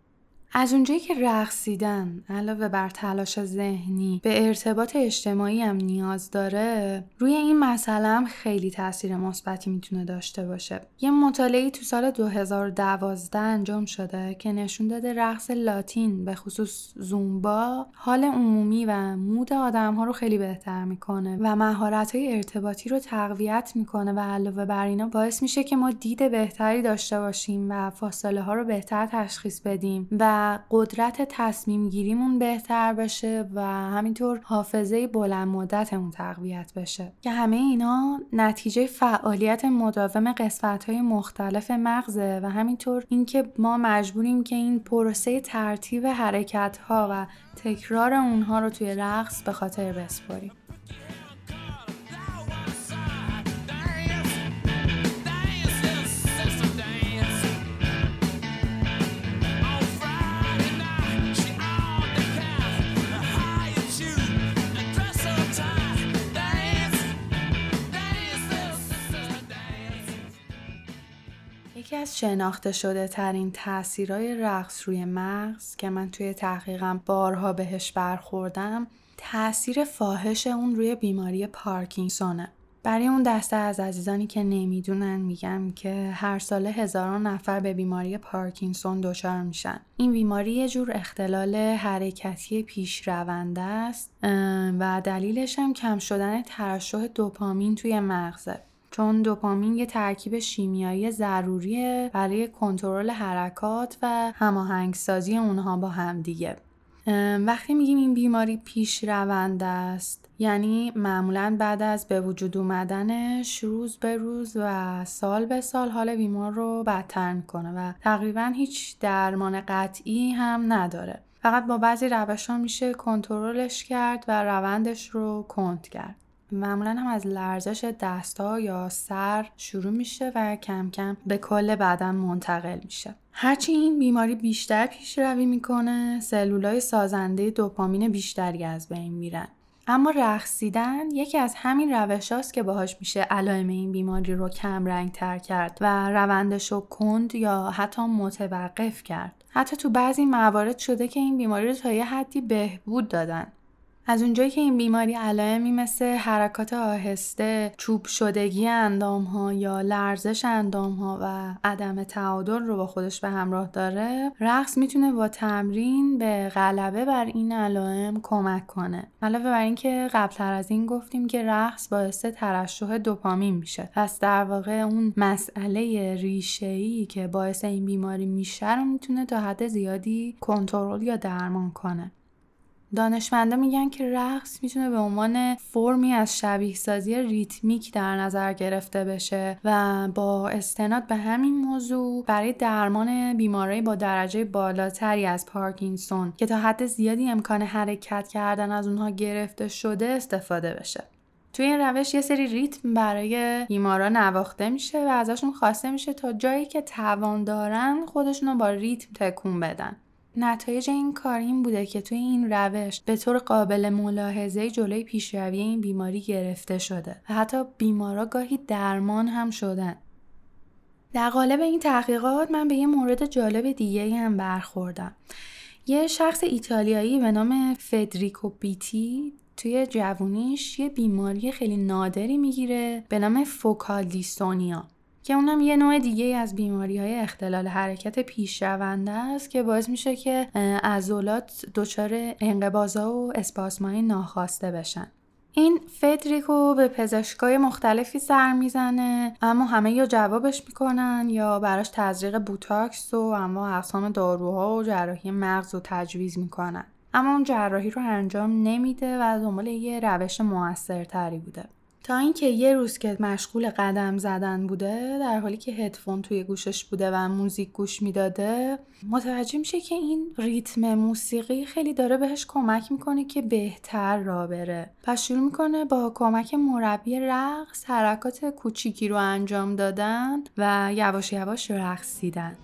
از اونجایی که رقصیدن علاوه بر تلاش ذهنی به ارتباط اجتماعی هم نیاز داره روی این مسئله هم خیلی تاثیر مثبتی می‌تونه داشته باشه. یه مطالعه تو سال 2012 انجام شده که نشون داده رقص لاتین به خصوص زومبا حال عمومی و مود آدم ها رو خیلی بهتر می‌کنه و مهارت های ارتباطی رو تقویت می‌کنه و علاوه بر اینا باعث میشه که ما دید بهتری داشته باشیم و فاصله ها رو بهتر تشخیص بدیم و قدرت تصمیم گیریمون بهتر بشه و همینطور حافظه بلند مدتمون تقویت بشه. که همه اینا نتیجه فعالیت مداوم قسمت های مختلف مغزه و همینطور اینکه ما مجبوریم که این پروسه ترتیب حرکت ها و تکرار اونها رو توی رقص به خاطر بسپاریم یکی از شناخته شده ترین تاثیرهای رقص روی مغز که من توی تحقیقم بارها بهش برخوردم تاثیر فاحش اون روی بیماری پارکینسونه. برای اون دسته از عزیزانی که نمی‌دونن میگم که هر ساله هزاران نفر به بیماری پارکینسون دچار میشن. این بیماری یه جور اختلال حرکتی پیش رونده است و دلیلش هم کم شدن ترشح دوپامین توی مغزه. چون دوپامین یه ترکیب شیمیایی ضروریه برای کنترل حرکات و هماهنگسازی اونها با همدیگه وقتی میگیم این بیماری پیش روند است یعنی معمولا بعد از به وجود اومدنش روز به روز و سال به سال حال بیمار رو بدتر می‌کنه و تقریبا هیچ درمان قطعی هم نداره. فقط با بعضی روش ها میشه کنترلش کرد و روندش رو کند کرد. معمولا هم از لرزش دستا یا سر شروع میشه و کم کم به کل بدن منتقل میشه. هرچی این بیماری بیشتر پیشروی می‌کنه سلولای سازنده دوپامین بیشتری از بین میرن. اما رقصیدن یکی از همین روش هاست که باهاش میشه علائم این بیماری رو کم رنگ تر کرد و روندش رو کند یا حتی متوقف کرد. حتی تو بعضی موارد شده که این بیماری رو تا یه حدی بهبود دادن. از اونجایی که این بیماری علائمی مثل حرکات آهسته، چوب شدگی اندام ها یا لرزش اندام ها و عدم تعادل رو با خودش به همراه داره، رقص می‌تونه با تمرین به غلبه بر این علائم کمک کنه. علاوه بر اینکه قبلتر از این گفتیم که رقص باعث ترشح دوپامین میشه. پس در واقع اون مسئله ریشه که باعث این بیماری میشه رو می‌تونه تا حد زیادی کنترل یا درمان کنه. دانشمندا میگن که رقص می‌تونه به عنوان فرمی از شبیه سازی ریتمیک در نظر گرفته بشه و با استناد به همین موضوع برای درمان بیماری با درجه بالاتری از پارکینسون که تا حد زیادی امکان حرکت کردن از اونها گرفته شده استفاده بشه. توی این روش یه سری ریتم برای بیمارا نواخته میشه و ازشون خواسته میشه تا جایی که توان دارن خودشون رو با ریتم تکون بدن. نتایج این کار این بوده که توی این روش به طور قابل ملاحظه جلوی پیشروی این بیماری گرفته شده و حتی بیمارا گاهی درمان هم شدن. در قالب این تحقیقات من به یه مورد جالب دیگه هم برخوردم. یه شخص ایتالیایی به نام فدریکو بیتی توی جوونیش یه بیماری خیلی نادری می‌گیره به نام فوکالیستونیا که اونم یه نوع دیگه از بیماری های اختلال حرکت پیشرونده است که باعث میشه که عضلات دچار انقباضا و اسپاسمای ناخواسته بشن. این فدریکو به پزشکای مختلفی سر می‌زنه اما همه یا جوابش می‌کنن یا براش تزریق بوتاکس و اما اقسام داروها و جراحی مغز رو تجویز می‌کنن. اما اون جراحی رو انجام نمیده و دنبال یه روش موثرتری بوده. تا اینکه یه روز که مشغول قدم زدن بوده در حالی که هدفون توی گوشش بوده و موزیک گوش می‌داده متوجه میشه که این ریتم موسیقی خیلی داره بهش کمک می‌کنه که بهتر را بره پس شروع می‌کنه با کمک مربی رقص حرکات کوچیکی رو انجام دادن و یواش یواش رقصیدن.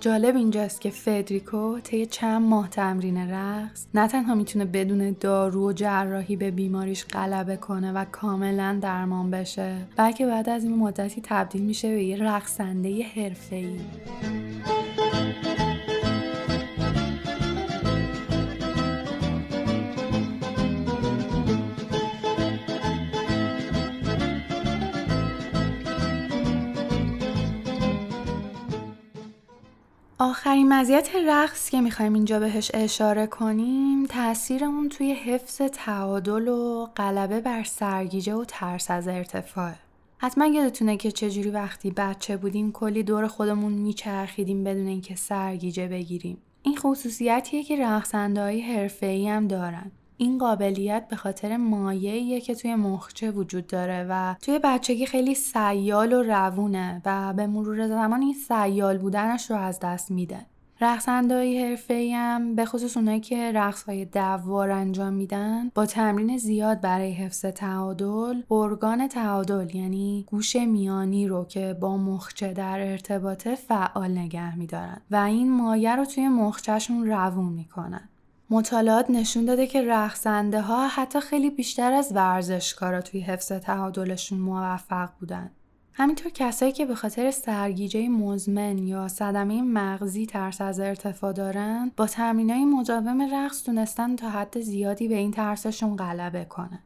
جالب اینجاست که فدریکو طی چند ماه تمرین رقص نه تنها می‌تونه بدون دارو و جراحی به بیماریش غلبه کنه و کاملا درمان بشه بلکه بعد از این مدتی تبدیل میشه به یه رقصنده حرفه‌ای. آخرین مزیت رقص که می‌خوایم اینجا بهش اشاره کنیم تاثیر اون توی حفظ تعادل و غلبه بر سرگیجه و ترس از ارتفاع. حتما یادتونه که چجوری وقتی بچه بودیم کلی دور خودمون میچرخیدیم بدون اینکه سرگیجه بگیریم. این خصوصیتیه که رقصنده های حرفه‌ای هم دارن. این قابلیت به خاطر مایعیه که توی مخچه وجود داره و توی بچگی خیلی سیال و روونه و به مرور زمان این سیال بودنش رو از دست میده. رقصندهای حرفه هم به خصوص اونایی که رقص های دوار انجام میدن با تمرین زیاد برای حفظ تعادل ارگان تعادل یعنی گوش میانی رو که با مخچه در ارتباطه فعال نگه میدارن و این مایه رو توی مخچهشون روون می‌کنن. مطالعات نشون داده که رقصنده ها حتی خیلی بیشتر از ورزشکارا توی حفظ تعادلشون موفق بودن. همینطور کسایی که به خاطر سرگیجه مزمن یا صدمه مغزی ترس از ارتفاع دارن با تمرینای مداوم رقص تونستن تا حد زیادی به این ترسشون غلبه کنه.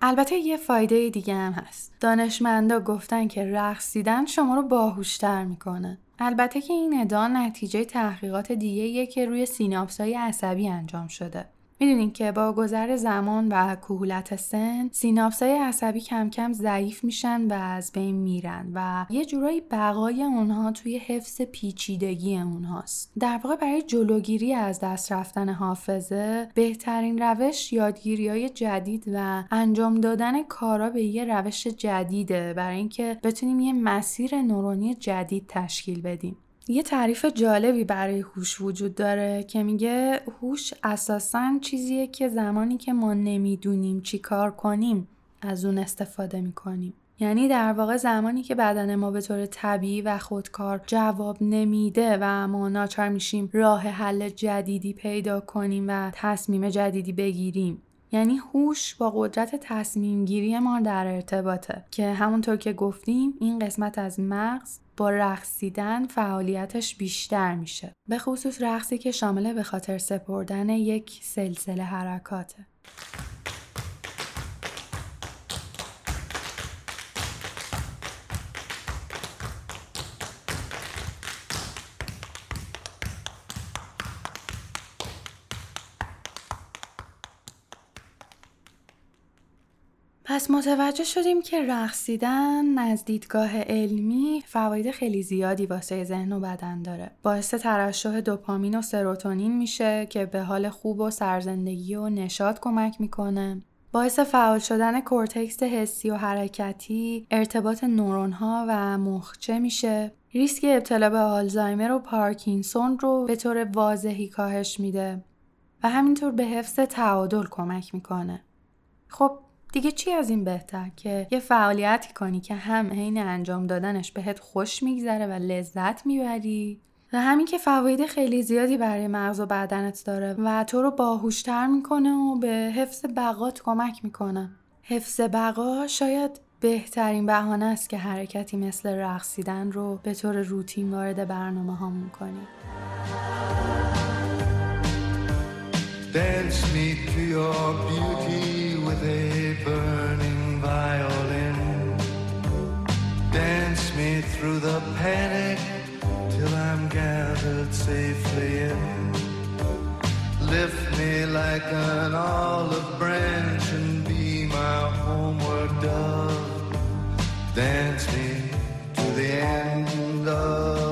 البته یه فایده دیگه هم هست. دانشمندا گفتن که رقصیدن شما رو باهوشتر می‌کنه. البته که این ادعا نتیجه تحقیقات دیگه که روی سیناپس های عصبی انجام شده. می‌دونین که با گذر زمان و کهولت سن سیناپسای عصبی کم کم ضعیف میشن و از بین میرن و یه جورایی بقای اونها توی حفظ پیچیدگی اونهاست. در واقع برای جلوگیری از دست رفتن حافظه بهترین روش یادگیری های جدید و انجام دادن کارا به یه روش جدیده برای اینکه بتونیم یه مسیر نورونی جدید تشکیل بدیم. یه تعریف جالبی برای هوش وجود داره که میگه هوش اساسا چیزیه که زمانی که ما نمی‌دونیم چی کار کنیم از اون استفاده می‌کنیم. یعنی در واقع زمانی که بدن ما به طور طبیعی و خودکار جواب نمیده و ما ناچار میشیم راه حل جدیدی پیدا کنیم و تصمیم جدیدی بگیریم. یعنی هوش با قدرت تصمیم گیری ما در ارتباطه. که همونطور که گفتیم این قسمت از مغز با رقصیدن فعالیتش بیشتر میشه. به خصوص رقصی که شامل به خاطر سپردن یک سلسله حرکاته. پس متوجه شدیم که رقصیدن از علمی فواید خیلی زیادی واسه ذهن و بدن داره. باعث ترشح دوپامین و سروتونین میشه که به حال خوب و سرزندگی و نشاط کمک می‌کنه. باعث فعال شدن کورتکس حسی و حرکتی، ارتباط نورون ها و مخچه میشه. ریسک ابتلا به آلزایمر و پارکینسون رو به طور واضحی کاهش میده و همینطور به حفظ تعادل کمک می‌کنه. خب دیگه چی از این بهتر که یه فعالیتی کنی که هم عین انجام دادنش بهت خوش میگذره و لذت می‌بری؟ و همین که فواید خیلی زیادی برای مغز و بدنت داره و تو رو باهوشتر می‌کنه و به حفظ بقات کمک می‌کنه. حفظ بقا شاید بهترین بهانه است که حرکتی مثل رقصیدن رو به طور روتین وارد برنامه هامون کنیم Dance me to your beauty with a burning violin. Dance me through the panic till I'm gathered safely in. Lift me like an olive branch and be my homeward dove. Dance me to the end of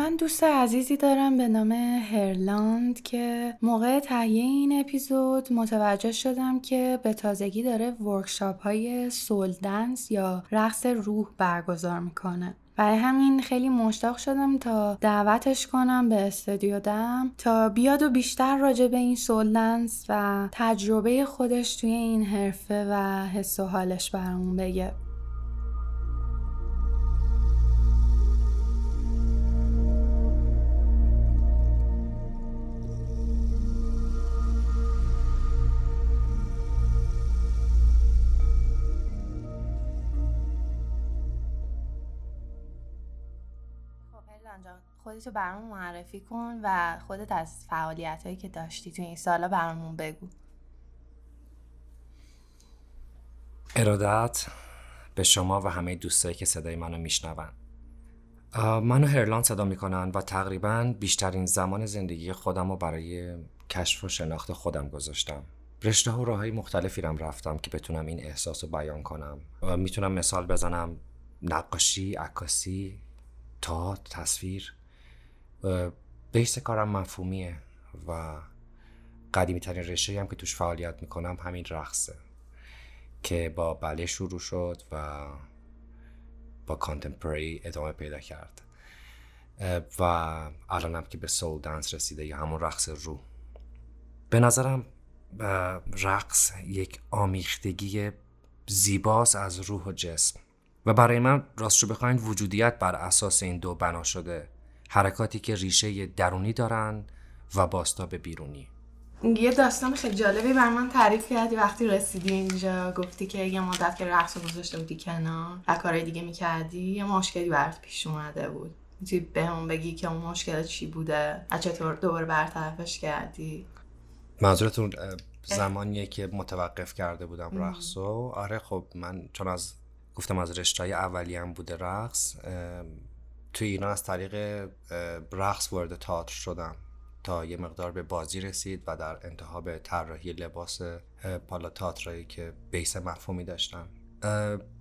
من دوست عزیزی دارم به نام هرلاند که موقع تهیه این اپیزود متوجه شدم که به تازگی داره ورکشاپ های سول دنس یا رقص روح برگزار می‌کنه. برای همین خیلی مشتاق شدم تا دعوتش کنم به استودیو دم تا بیاد و بیشتر راجع به این سولدنس و تجربه خودش توی این حرفه و حس و حالش برامون بگه. خودتو برامون معرفی کن و خودت از فعالیت هایی که داشتی تو این سالا برامون بگو. ارادت به شما و همه دوستایی که صدای منو میشنون. منو هرلان صدا می‌کنن و تقریبا بیشترین زمان زندگی خودم رو برای کشف و شناخت خودم گذاشتم. رشته و راه مختلفی رم رفتم که بتونم این احساس رو بیان کنم. می‌تونم مثال بزنم. نقاشی، عکاسی، تا تصویر بیس کارم مفهومیه و قدیمی ترین رشته هم که توش فعالیت می‌کنم همین رقصه که با بله شروع شد و با کانتمپری ادامه پیدا کرد. و الانم که به سول دنس رسیده یا همون رقص رو. به نظرم رقص یک آمیختگی زیباست از روح و جسم. و برای من راستشو بخواین وجودیت بر اساس این دو بنا شده. حرکاتی که ریشه درونی دارن و باستاب بیرونی. یه داستان خیلی جالبی بر من تعریف کردی. وقتی رسیدی اینجا گفتی که یه مدت که رقص گذاشته بودی کنار و کارهای دیگه می‌کردی یه مشکلی برات پیش اومده بود. می‌تونی بهمون بگی که اون مشکل چی بوده و چطور دوباره برطرفش کردی؟ منظورتون زمانیه که متوقف کرده بودم رقصو؟ آره خب من چون از گفتم از رشته اولیم بوده رقص. توی ایران از طریق رقص وارد تئاتر شدم تا یه مقدار به بازی رسید و در انتها به طراحی لباس پالا تئاترایی که بیس مفهومی داشتم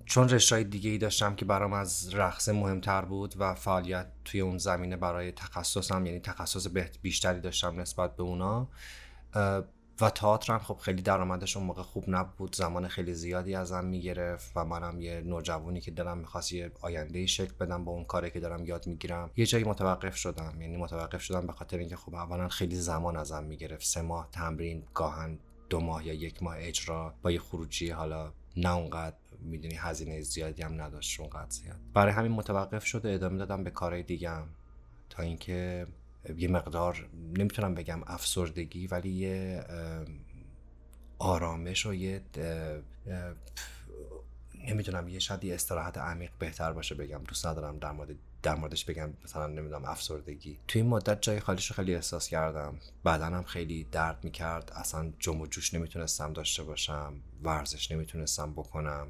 چون رشته دیگه ای داشتم که برام از رقص مهمتر بود و فعالیت توی اون زمینه برای تخصصم یعنی تخصص بیشتری داشتم نسبت به اونا و تئاتر هم خب خیلی درآمدش اون موقع خوب نبود. زمان خیلی زیادی ازم می‌گرفت و منم یه نوجوانی که دلم می‌خواست یه آینده شکل بدم با اون کاری که دارم یاد می‌گیرم. یه جایی متوقف شدم یعنی متوقف شدم به خاطر اینکه خب اولا خیلی زمان ازم می‌گرفت. سه ماه تمرین گاهن دو ماه یا یک ماه اجرا با یه خروجی حالا نه اونقدر می‌دونی هزینه زیادی هم نداشت اونقدر زیاد. برای همین متوقف شده ادامه دادم به کارهای دیگم تا اینکه یه مقدار نمی‌تونم بگم افسردگی ولی یه آرامش و یه نمی‌دونم یه شاید یه استراحت عمیق بهتر باشه بگم. دوست ندارم در مورد در موردش بگم مثلا نمی‌دونم افسردگی. توی این مدت جای خالیش رو خیلی احساس کردم. بدنم خیلی درد می‌کرد. اصلا جم و جوش نمی‌تونستم داشته باشم. ورزش نمی‌تونستم بکنم.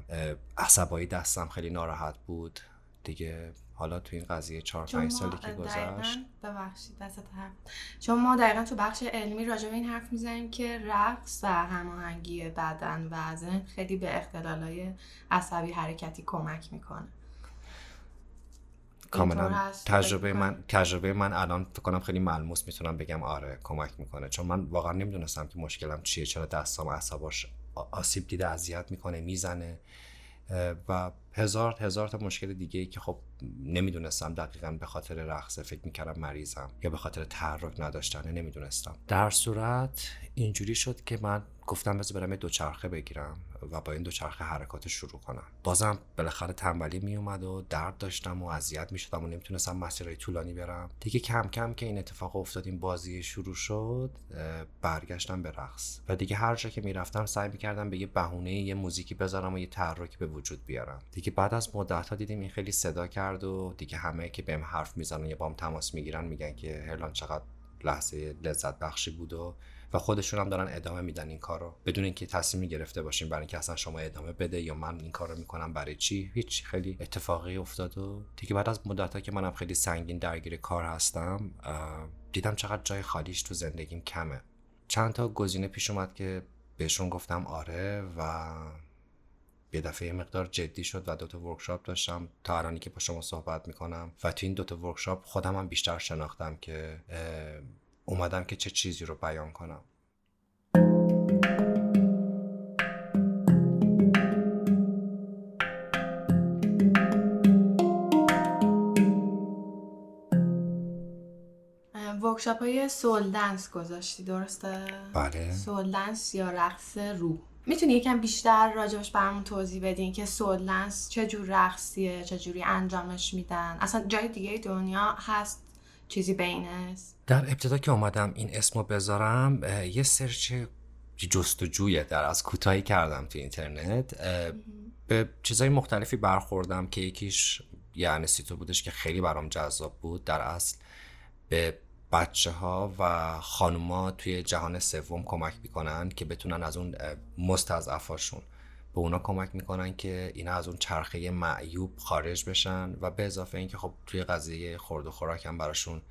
عصبایی دستم خیلی ناراحت بود. دیگه حالا تو این قضیه 4 5 سالی که گذشت. ببخشید دست حرف. چون ما دقیقا تو بخش علمی راجع به این حرف می‌زنیم که رقص و هماهنگی بدن و ذهن خیلی به اختلالای عصبی حرکتی کمک می‌کنه. کاملا تجربه من تجربه من الان فکر کنم خیلی ملموس می‌تونم بگم آره کمک می‌کنه. چون من واقعا نمی‌دونستم که مشکلم چیه چرا دستام عصباش آسیب دیده اذیت می‌کنه می‌زنه و هزار هزار تا مشکل دیگه ای که خب نمی‌دونستم دقیقا به خاطر رقصه فکر می‌کردم مریضم یا به خاطر تحرک نداشتن نمی‌دونستم. در صورت اینجوری شد که من گفتم بذار برم دوچرخه بگیرم و با این دوچرخه حرکات شروع کنم. بازم بالاخره تنبلی می اومد و درد داشتم و اذیت می شدم و نمی‌تونستم مسیرهای طولانی برم. دیگه کم کم که این اتفاق افتاد این بازی شروع شد برگشتم به رقص. و دیگه هر جا که می‌رفتم سعی می‌کردم به یه بهونه یه موزیکی بذارم و یه تحرکی به وجود بیارم. دیگه بعد از مدت ها دیدیم این خیلی صدا کرد و دیگه همه که بهم حرف می‌زنن یا بام تماس می‌گیرن میگن که هرلان چقدر لحظه لذت بخشی بود و و خودشون هم دارن ادامه میدن این کارو. بدون اینکه تصمیمی گرفته باشیم برای اینکه اصلا شما ادامه بده یا من این کارو می‌کنم برای چی هیچ خیلی اتفاقی افتاد و دیگه بعد از مدت که منم خیلی سنگین درگیر کار هستم دیدم چقدر جای خالیش تو زندگیم کمه. چند تا گزینه پیش اومد که بهشون گفتم آره و یه دفعه مقدار جدی شد و دوتا ورکشاپ داشتم. تا الانی که با شما صحبت می‌کنم و تو این دوتا ورکشاپ خودم هم بیشتر شناختم که اومدم که چه چیزی رو بیان کنم. ورکشاپ های سول دنس گذاشتی درسته؟ بله. سول دنس یا رقص روح می‌تونی یکم بیشتر راجبش برامون توضیح بدین که سول دنس چه جور رقصیه چه جوری انجامش میدن؟ اصلا جای دیگه دنیا هست چیزی بین در ابتدا که اومدم این اسمو بذارم یه سرچ جستجوی در از کوتاهی کردم تو اینترنت به چیزهای مختلفی برخوردم که یکیش یعنی سیتو بودش که خیلی برام جذاب بود. در اصل به بچه ها و خانوما توی جهان سوم کمک می‌کنن که بتونن از اون مستضعفاشون به اونا کمک می‌کنن که اینا از اون چرخه معیوب خارج بشن و به اضافه اینکه خب توی قضیه خورد و خوراک هم براشون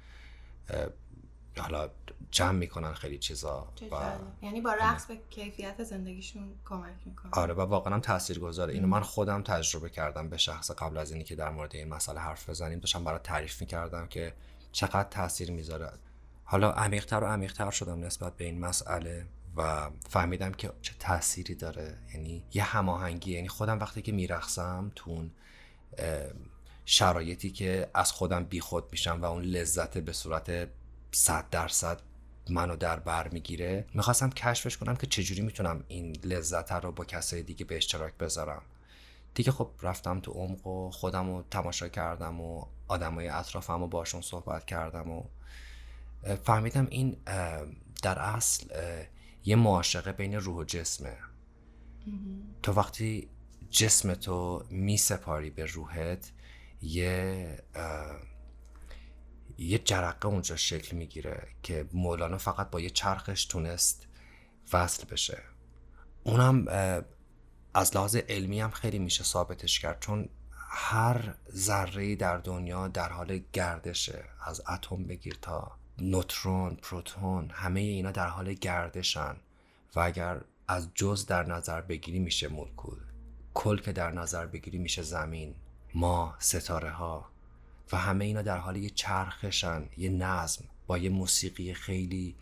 حالا جمع می‌کنن خیلی چیزا و یعنی با رقص به کیفیت زندگیشون کمک می‌کنن. آره و واقعا هم تاثیر گذاره اینو من خودم تجربه کردم به شخص قبل از اینی که در مورد این مسئله حرف بزنیم. داشتم برای تعریف می‌کردم که چقدر تاثیر می‌ذاره. حالا عمیقتر و عمیقتر شدم نسبت به این مسئله. و فهمیدم که چه تأثیری داره. یعنی یه هماهنگی یعنی خودم وقتی که میرقصم تو شرایطی که از خودم بیخود میشم و اون لذت به صورت صد درصد منو در بر می‌گیره می‌خواستم کشفش کنم که چجوری می‌تونم این لذت رو با کسای دیگه به اشتراک بذارم. دیگه خب رفتم تو عمق و خودم رو تماشا کردم و آدمای اطرافم رو باشون صحبت کردم و فهمیدم این در اصل یه معاشقه بین روح و جسمه. تو وقتی جسم تو می سپاری به روحت یه یه جرقه اونجا شکل می‌گیره که مولانا فقط با یه چرخش تونست وصل بشه. اونم از لحاظ علمی هم خیلی میشه ثابتش کرد چون هر ذره در دنیا در حال گردشه از اتم بگیر تا نوترون پروتون همه اینا در حال گردشن و اگر از جز در نظر بگیری میشه مولکول. کل که در نظر بگیری میشه زمین ما ستاره ها و همه اینا در حال یه چرخشن یه نظم با یه موسیقی خیلی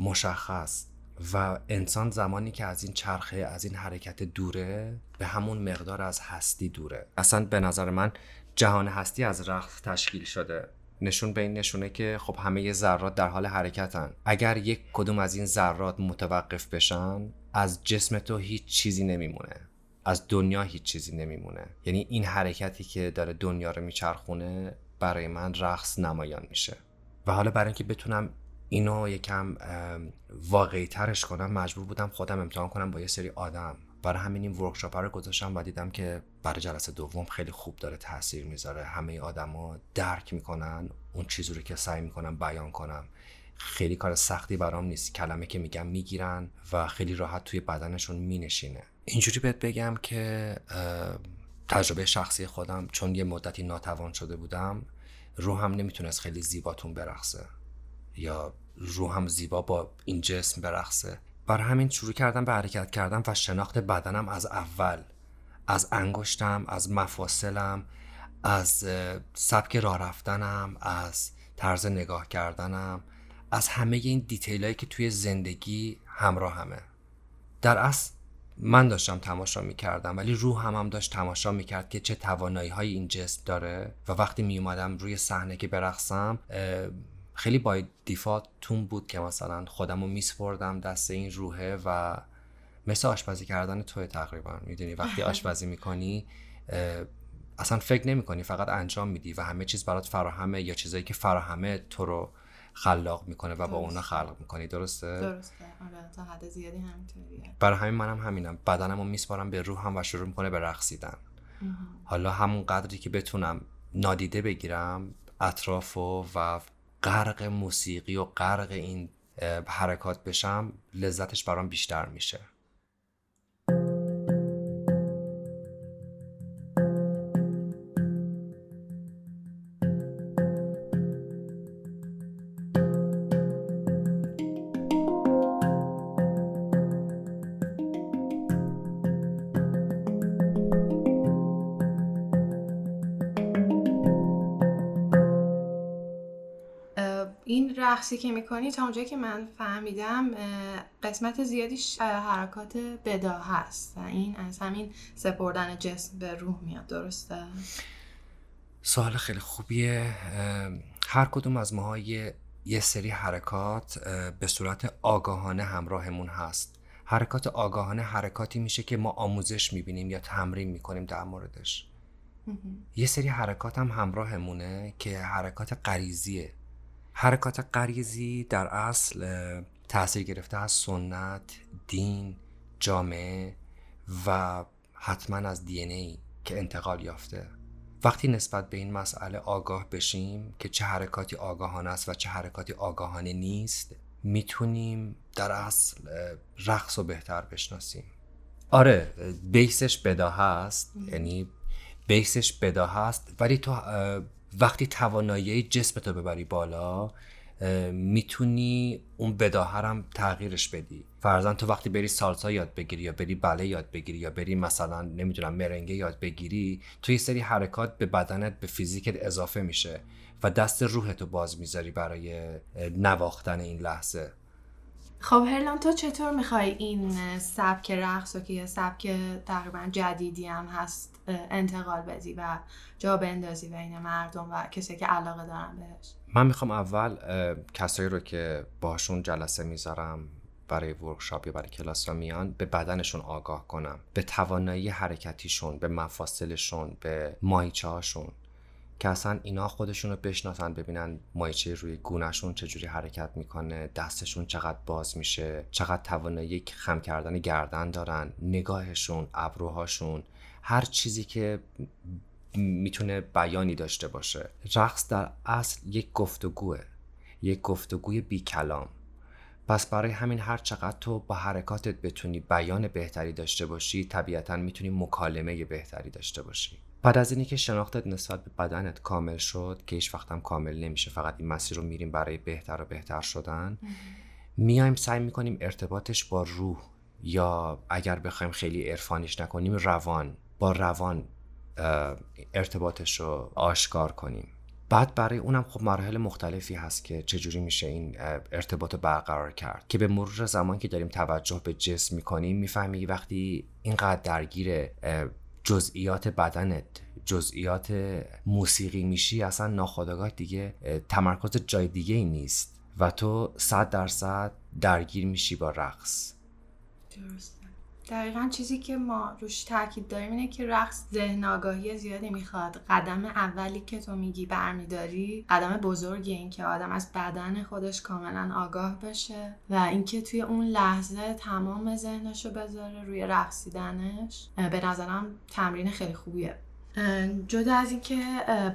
مشخص. و انسان زمانی که از این چرخه از این حرکت دوره به همون مقدار از هستی دوره. اصلا به نظر من جهان هستی از رخت تشکیل شده. نشون به این نشونه که خب همه ذرات در حال حرکتن. اگر یک کدوم از این ذرات متوقف بشن از جسم تو هیچ چیزی نمیمونه. از دنیا هیچ چیزی نمیمونه. یعنی این حرکتی که داره دنیا رو میچرخونه برای من رقص نمایان میشه. و حالا برای اینکه بتونم اینو یکم واقعی ترش کنم مجبور بودم خودم امتحان کنم با یه سری آدم. برای همین این ورکشاپ رو گذاشتم و دیدم که برای جلسه دوم خیلی خوب داره تاثیر می‌ذاره. همه آدما درک می‌کنن اون چیزی رو که سعی می‌کنم بیان کنم خیلی کار سختی برام نیست. کلمه که میگم می‌گیرن و خیلی راحت توی بدنشون مینشینه. اینجوری بهت بگم که تجربه شخصی خودم چون یه مدتی ناتوان شده بودم روحم نمی‌تونست خیلی زیباتون برقصه یا روحم زیبا با این جسم برقصه. برای همین شروع کردم به حرکت کردن و شناخت بدنم از اول. از انگشتم از مفاصلم از سبک راه رفتنم از طرز نگاه کردنم از همه این دیتیل که توی زندگی همراه همه. در اصل من داشتم تماشا می‌کردم ولی روح هم, هم داشت تماشا می‌کرد که چه توانایی های این جسم داره. و وقتی می اومدم روی صحنه که برقصم خیلی با تون بود که مثلا خودم رو میسپردم دست این روحه و مثل آشپزی کردن توی تقریبا می‌دونی؟ وقتی آشپزی می‌کنی اصلا فکر نمی‌کنی فقط انجام میدی و همه چیز برات فراهمه یا چیزایی که فراهمه تو رو خلاق می‌کنه و با اونا خلق می‌کنی درسته؟ درسته. آره تا حد زیادی همینطوریه. برای همین منم همینم. بدنم رو میسپارم به روحم و شروع می‌کنه به رقصیدن. حالا همون قدری که بتونم نادیده بگیرم اطراف و, و غرق موسیقی و غرق این حرکات بشم لذتش برام بیشتر میشه. رقصی که می‌کنی تا اونجایی که من فهمیدم قسمت زیادیش حرکات بدا هست و این از همین سپردن جسم به روح میاد درسته؟ سوال خیلی خوبیه. هر کدوم از ماها یه, سری حرکات به صورت آگاهانه همراهمون هست. حرکات آگاهانه حرکاتی میشه که ما آموزش می‌بینیم یا تمرین می‌کنیم در موردش. یه سری حرکات هم همراهمونه که حرکات غریزیه. حرکات غریزی در اصل تاثیر گرفته از سنت دین جامعه و حتما از دی ای که انتقال یافته. وقتی نسبت به این مسئله آگاه بشیم که چه حرکاتی آگاهانه است و چه حرکاتی آگاهانه نیست می‌تونیم در اصل رقص رو بهتر بشناسیم. آره بیسش بدا هست یعنی بیسش بدا هست ولی تو وقتی توانایی جسمتو ببری بالا می‌تونی اون بداهرم تغییرش بدی. فرزن تو وقتی بری سالسا یاد بگیری یا بری بله یاد بگیری یا بری مثلا نمی‌دونم مرنگه یاد بگیری تو یه سری حرکات به بدنت به فیزیکت اضافه میشه و دست روحتو باز می‌ذاری برای نواختن این لحظه. خب هرلان تو چطور می‌خوای این سبک رقص که یه سبک تقریبا جدیدی هم هست انتقال بدی و جا بندازی بین مردم و کسی که علاقه دارن بهش. من می‌خوام اول کسایی رو که باشون جلسه می‌ذارم برای ورکشاپ یا برای کلاس ها میان به بدنشون آگاه کنم. به توانایی حرکتیشون به مفاصلشون به مایچه هاشون که اصلا اینا خودشون رو بشناسن ببینن مایچه روی گونهشون چجوری حرکت می‌کنه دستشون چقدر باز میشه چقدر توانایی خم کردن گردن دارن نگاهشون ابروهاشون. هر چیزی که می‌تونه بیانی داشته باشه. رقص در اصل یک گفتگوه یک گفتگوی بی کلام پس برای همین هر چقدر تو با حرکاتت بتونی بیان بهتری داشته باشی طبیعتا می‌تونی مکالمه بهتری داشته باشی. بعد از اینی که شناختت نسبت به بدنت کامل شد که هیچ وقتم کامل نمیشه فقط این مسیر رو میریم برای بهتر و بهتر شدن میایم سعی می‌کنیم ارتباطش با روح یا اگر بخوایم خیلی عرفانیش نکنیم روان. با روان ارتباطش رو آشکار کنیم. بعد برای اونم خب مراحل مختلفی هست که چجوری میشه این ارتباط برقرار کرد. که به مرور زمان که داریم توجه به جسم می‌کنیم می‌فهمی وقتی اینقدر درگیر جزئیات بدنت جزئیات موسیقی میشی اصلا ناخودآگاه دیگه تمرکز جای دیگه ای نیست. و تو صد درصد درگیر میشی با رقص. درسته دقیقا چیزی که ما روش تاکید داریم اینه که رقص ذهن آگاهی زیادی می‌خواد. قدم اولی که تو میگی برمیداری قدم بزرگی این که آدم از بدن خودش کاملا آگاه بشه و اینکه توی اون لحظه تمام ذهنش رو بذاره روی رقصیدنش به نظرم تمرین خیلی خوبیه. جدا از اینکه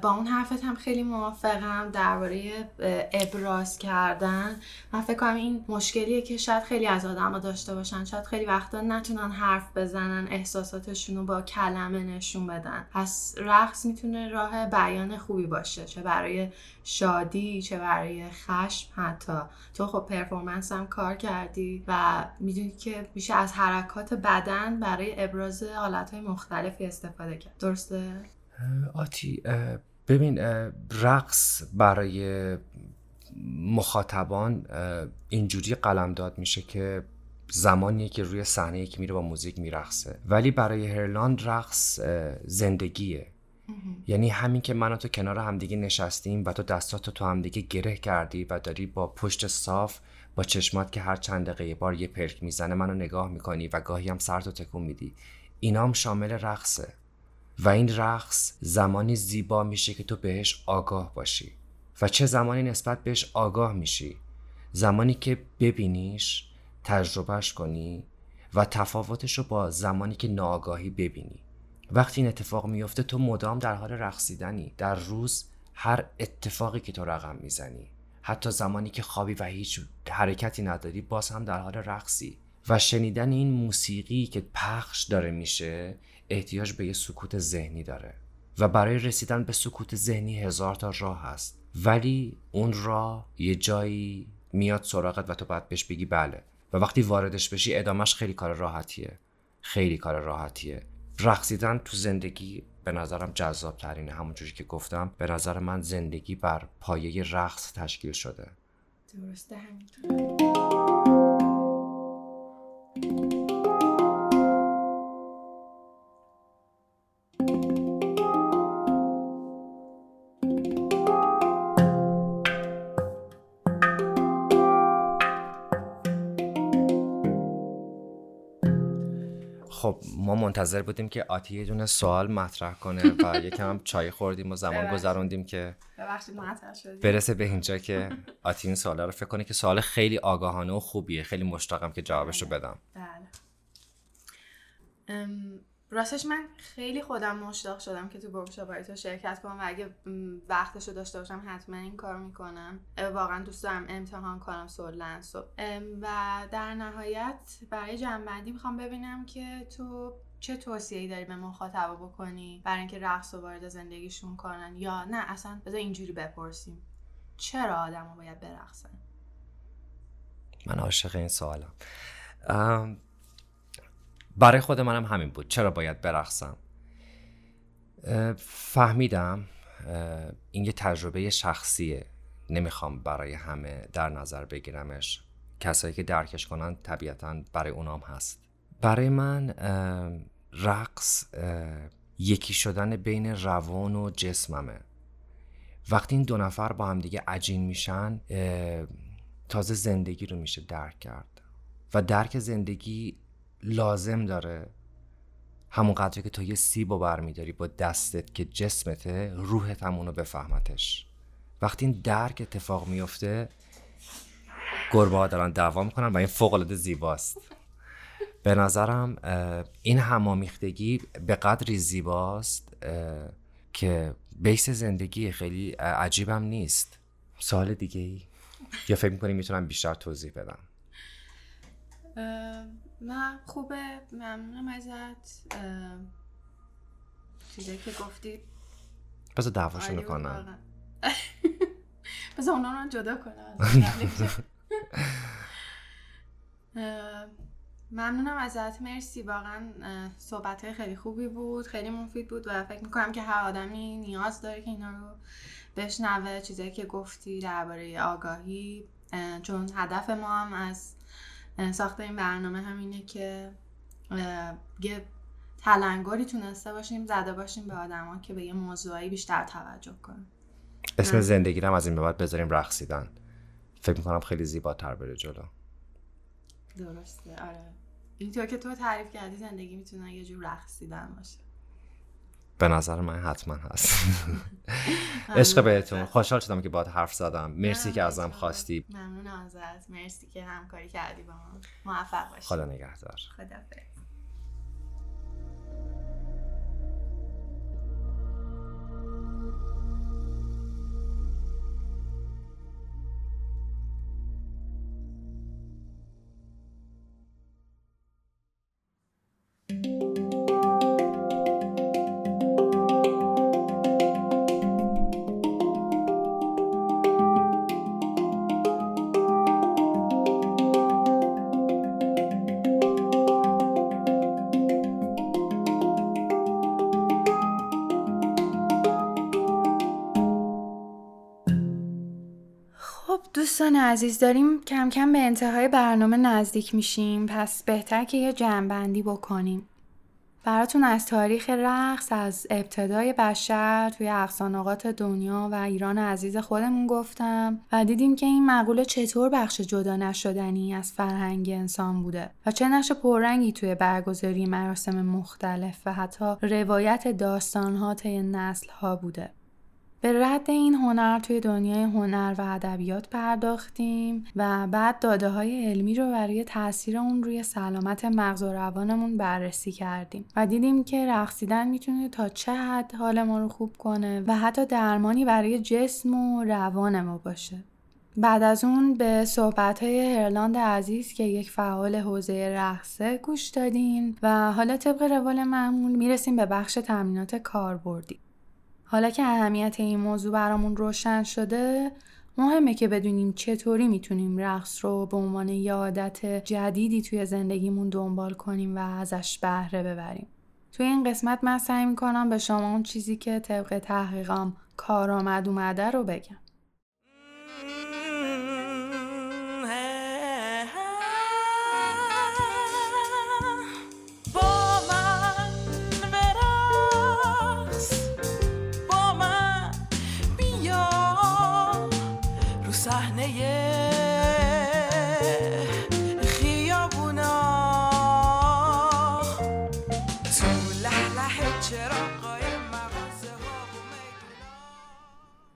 با اون حرفت هم خیلی موافقم درباره ابراز کردن. من فکر کنم این مشکلیه که شاید خیلی از آدم داشته باشن. شاید خیلی وقتا نتونن حرف بزنن احساساتشون رو با کلمه نشون بدن. پس رقص می‌تونه راه بیان خوبی باشه چه برای شادی چه برای خشم حتی. تو خب پرفورمنس هم کار کردی و می‌دونی که میشه از حرکات بدن برای ابراز حالتهای مختلفی استفاده کرد. درسته؟ آتی ببین رقص برای مخاطبان اینجوری قلمداد میشه که زمانیه که روی صحنه یکی میره با موزیک میرقصه. ولی برای هرلاند رقص زندگیه. یعنی همین که من و تو کنار همدیگه نشستیم و تو دستات تو همدیگه گره کردی و داری با پشت صاف با چشمات که هر چند دقیقه بار یه پرک می‌زنه منو نگاه می‌کنی و گاهی هم سرتو تکون میدی. اینام شامل رقصه. و این رقص زمانی زیبا میشه که تو بهش آگاه باشی. و چه زمانی نسبت بهش آگاه میشی؟ زمانی که ببینیش تجربهش کنی و تفاوتش رو با زمانی که ناآگاهی ببینی. وقتی این اتفاق میفته تو مدام در حال رقصیدنی. در روز هر اتفاقی که تو رقم می‌زنی. حتی زمانی که خوابی و هیچ حرکتی نداری باز هم در حال رقصی. و شنیدن این موسیقی که پخش داره میشه احتیاج به یه سکوت ذهنی داره. و برای رسیدن به سکوت ذهنی هزار تا راه هست. ولی اون راه یه جایی میاد سراغت و تو باید بهش بگی بله. و وقتی واردش بشی ادامش خیلی کار راحتیه. خیلی کار راحتیه. رقصیدن تو زندگی به نظرم جذاب ترینه همونجوری که گفتم. به نظر من زندگی بر پایه رقص تشکیل شده. درسته همینطور. منتظر بودیم که آتی یه دونه سوال مطرح کنه و [LAUGHS] یکم هم چای خوردیم و زمان گذروندیم که برسه به اینجا که آتی این سوالا رو فکر کنه که سوال خیلی آگاهانه و خوبیه. خیلی مشتاقم که جوابش رو بدم. بله. راستش من خیلی خودم مشتاق شدم که تو ورکشاپ تو شرکت کنم و اگه وقتش رو داشته باشم حتما این کار می‌کنم. واقعا دوست دارم امتحان کنم سولنس و در نهایت برای جنبندی می‌خوام ببینم که تو چه توصیه‌ای داری به مخاطبا بکنی برای اینکه رقص رو وارد زندگیشون کنن؟ یا نه اصلا بذار اینجوری بپرسیم. چرا آدم باید برقصن؟ من عاشق این سوالم. برای خود منم همین بود. چرا باید برقصم؟ فهمیدم این یه تجربه شخصیه. نمی‌خوام برای همه در نظر بگیرمش. کسایی که درکش کنن طبیعتا برای اونام هست. برای من رقص یکی شدن بین روان و جسممه. وقتی این دو نفر با هم دیگه عجین میشن تازه زندگی رو میشه درک کرد. و درک زندگی لازم داره. همون قدری که تو یه سیب و برمیداری با دستت که جسمته روحت همونو بفهمتش. وقتی این درک اتفاق میفته گربه ها دارن دعوا می‌کنن و این فوق العاده زیباست. به نظرم این همامیختگی به قدری زیباست که بیس زندگی خیلی عجیبم نیست. سال دیگه ای؟ یا فکر می‌کنی می‌تونم بیشتر توضیح بدم؟ نه خوبه. ممنونم ازت. چیزایی که گفتی. بذار دعواشونو کنم [LAUGHS] بذار اونا رو جدا کنم. [LAUGHS] ممنونم ازت. مرسی. واقعا صحبت خیلی خوبی بود. خیلی مفید بود و فکر می‌کنم که هر آدمی نیاز داره که اینا رو بشنوه. چیزایی که گفتی درباره آگاهی چون هدف ما هم از ساخت این برنامه همینه که یه تلنگری تونسته باشیم زده باشیم به آدما که به یه موضوعی بیشتر توجه کنن. اسم زندگی هم از این به بعد بذاریم رقصیدن. فکر می‌کنم خیلی زیباتر بره جلو. درسته. آره. اینطور که تو تعریف کردی زندگی می‌تونه یه جور رقصیدن باشه. به نظر من حتما هست. [LAUGHS] عشق بهتون. خوشحال شدم که باید حرف زدم. مرسی که ازم خواستی. ممنون ازت مرسی که همکاری کردی با ما. موفق باشی. خدا نگهدار. خدا دوستان عزیز داریم کم کم به انتهای برنامه نزدیک میشیم. پس بهتر که یه جمعبندی بکنیم. براتون از تاریخ رقص از ابتدای بشر توی اقصانقات دنیا و ایران عزیز خودمون گفتم و دیدیم که این مقوله چطور بخش جدا نشدنی از فرهنگ انسان بوده و چه نقش پررنگی توی برگزاری مراسم مختلف و حتی روایت داستانها طی نسلها بوده. به رد این هنر توی دنیای هنر و ادبیات پرداختیم و بعد داده های علمی رو برای تاثیر اون روی سلامت مغز و روانمون بررسی کردیم و دیدیم که رقصیدن می‌تونه تا چه حد حال ما رو خوب کنه و حتی درمانی برای جسم و روان ما باشه. بعد از اون به صحبت های هرلاند عزیز که یک فعال حوزه رقصه گوش دادیم و حالا طبق روال معمول می‌رسیم به بخش تمرینات کاربردی. حالا که اهمیت این موضوع برامون روشن شده مهمه که بدونیم چطوری می‌تونیم رقص رو به عنوان یه عادت جدیدی توی زندگیمون دنبال کنیم و ازش بهره ببریم. توی این قسمت من سعی می‌کنم به شما اون چیزی که طبق تحقیقم کارآمد اومده رو بگم.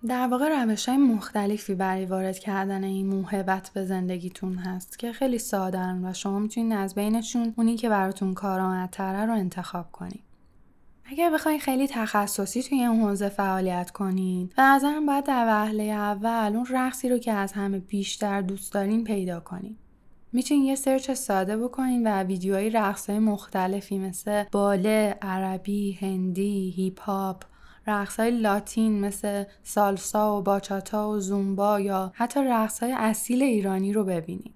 در واقع روش های مختلفی برای وارد کردن این موهبت به زندگیتون هست که خیلی سادن و شما می‌تونید از بینشون اونی که براتون کارآمدتره رو انتخاب کنید. اگر بخواید خیلی تخصصی توی این حوزه فعالیت کنین به نظرم باید در وهله اول اون رقصی رو که از همه بیشتر دوست دارین پیدا کنین می‌تونین یه سرچ ساده بکنین و ویدیوهای رقصهای مختلفی مثل باله، عربی، هندی، هیپ هاپ، های لاتین مثل سالسا و باچاتا و زومبا یا حتی های اصیل ایرانی رو ببینید.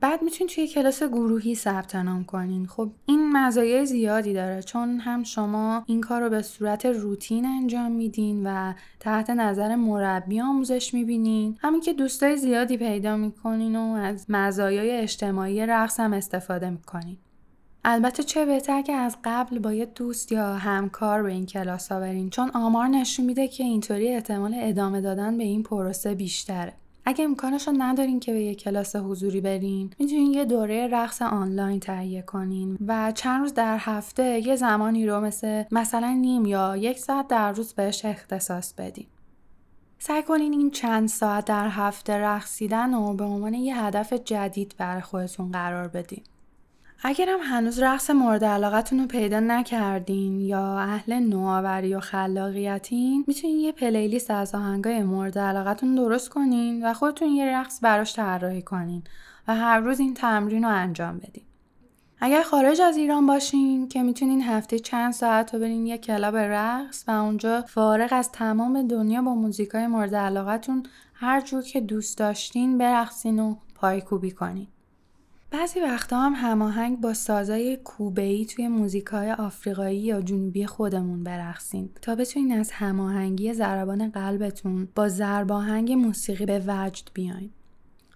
بعد می‌تونید توی کلاس گروهی ثبت نام کنین. خب این مزایای زیادی داره چون هم شما این کار رو به صورت روتین انجام میدین و تحت نظر مربی آموزش می‌بینین. همین که دوستای زیادی پیدا می‌کنین و از مزایای اجتماعی رقص هم استفاده می‌کنین. البته چه بهتر که از قبل با یه دوست یا همکار به این کلاس ها برین چون آمار نشون میده که اینطوری احتمال ادامه دادن به این پروسه بیشتره. اگه امکانش رو ندارین که به یه کلاس حضوری برین می‌تونین یه دوره رقص آنلاین تهیه کنین و چند روز در هفته یه زمانی رو مثل مثلا نیم یا یک ساعت در روز بهش اختصاص بدین. سعی کنین این چند ساعت در هفته رقصیدن و به عنوان یه هدف جدید برای خودتون قرار بدین. اگرم هنوز رقص مورد علاقتون رو پیدا نکردین یا اهل نوآوری و خلاقیتین می‌تونین یه پلیلیست از آهنگای مورد علاقتون درست کنین و خودتون یه رقص براش طراحی کنین و هر روز این تمرین رو انجام بدین. اگر خارج از ایران باشین که می‌تونین هفته چند ساعت رو برین یه کلاب رقص و اونجا فارغ از تمام دنیا با موزیکای مورد علاقتون هر جور که دوست داشتین برقصین و پایکوبی کنین. بعضی وقتا هم هماهنگ با سازای کوبه‌ای توی موزیکای آفریقایی یا جنوبی خودمون برقصین تا بتونین از هماهنگی ضربان قلبتون با ضرباهنگ موسیقی به وجد بیاین.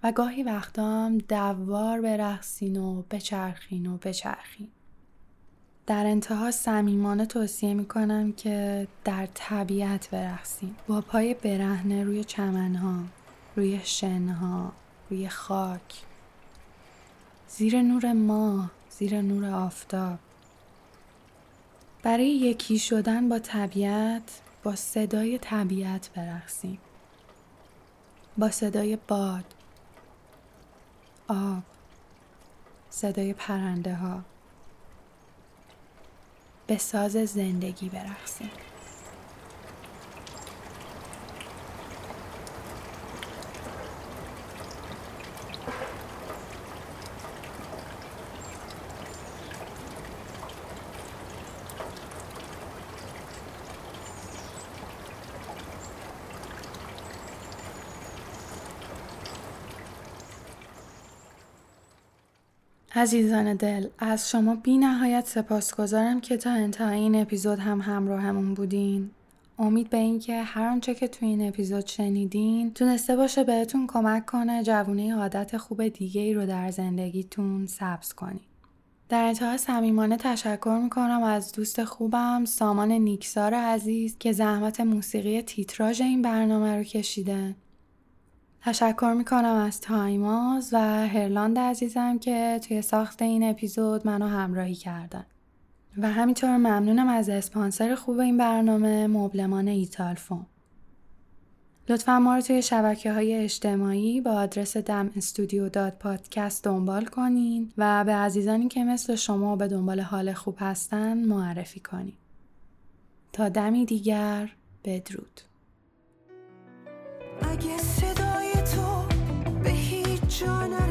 و گاهی وقتا هم دوار برقصین و بچرخین و بچرخین. در انتها صمیمانه توصیه می‌کنم که در طبیعت برقصین. با پای برهنه روی چمنها روی شنها روی خاک. زیر نور ماه زیر نور آفتاب. برای یکی شدن با طبیعت با صدای طبیعت برقصیم. با صدای باد آب صدای پرنده ها به ساز زندگی برقصیم. عزیزان دل از شما بی نهایت سپاسگزارم که تا انتهای این اپیزود هم همراهمون بودین امید به این که هر آنچه که توی این اپیزود شنیدین تونسته باشه بهتون کمک کنه جوونه عادت خوب دیگه ای رو در زندگیتون سبز کنین. در انتها صمیمانه تشکر می‌کنم از دوست خوبم سامان نیکسار عزیز که زحمت موسیقی تیتراژ این برنامه رو کشیده تشکر می‌کنم از تایماز و هرلاند عزیزم که توی ساخت این اپیزود منو همراهی کردن. و همینطور ممنونم از اسپانسر خوب این برنامه مبلمان ایتالفون. لطفا ما رو توی شبکه های اجتماعی با آدرس دم استودیو داد پادکست دنبال کنین و به عزیزانی که مثل شما به دنبال حال خوب هستن معرفی کنین. تا دمی دیگر بدرود. اگه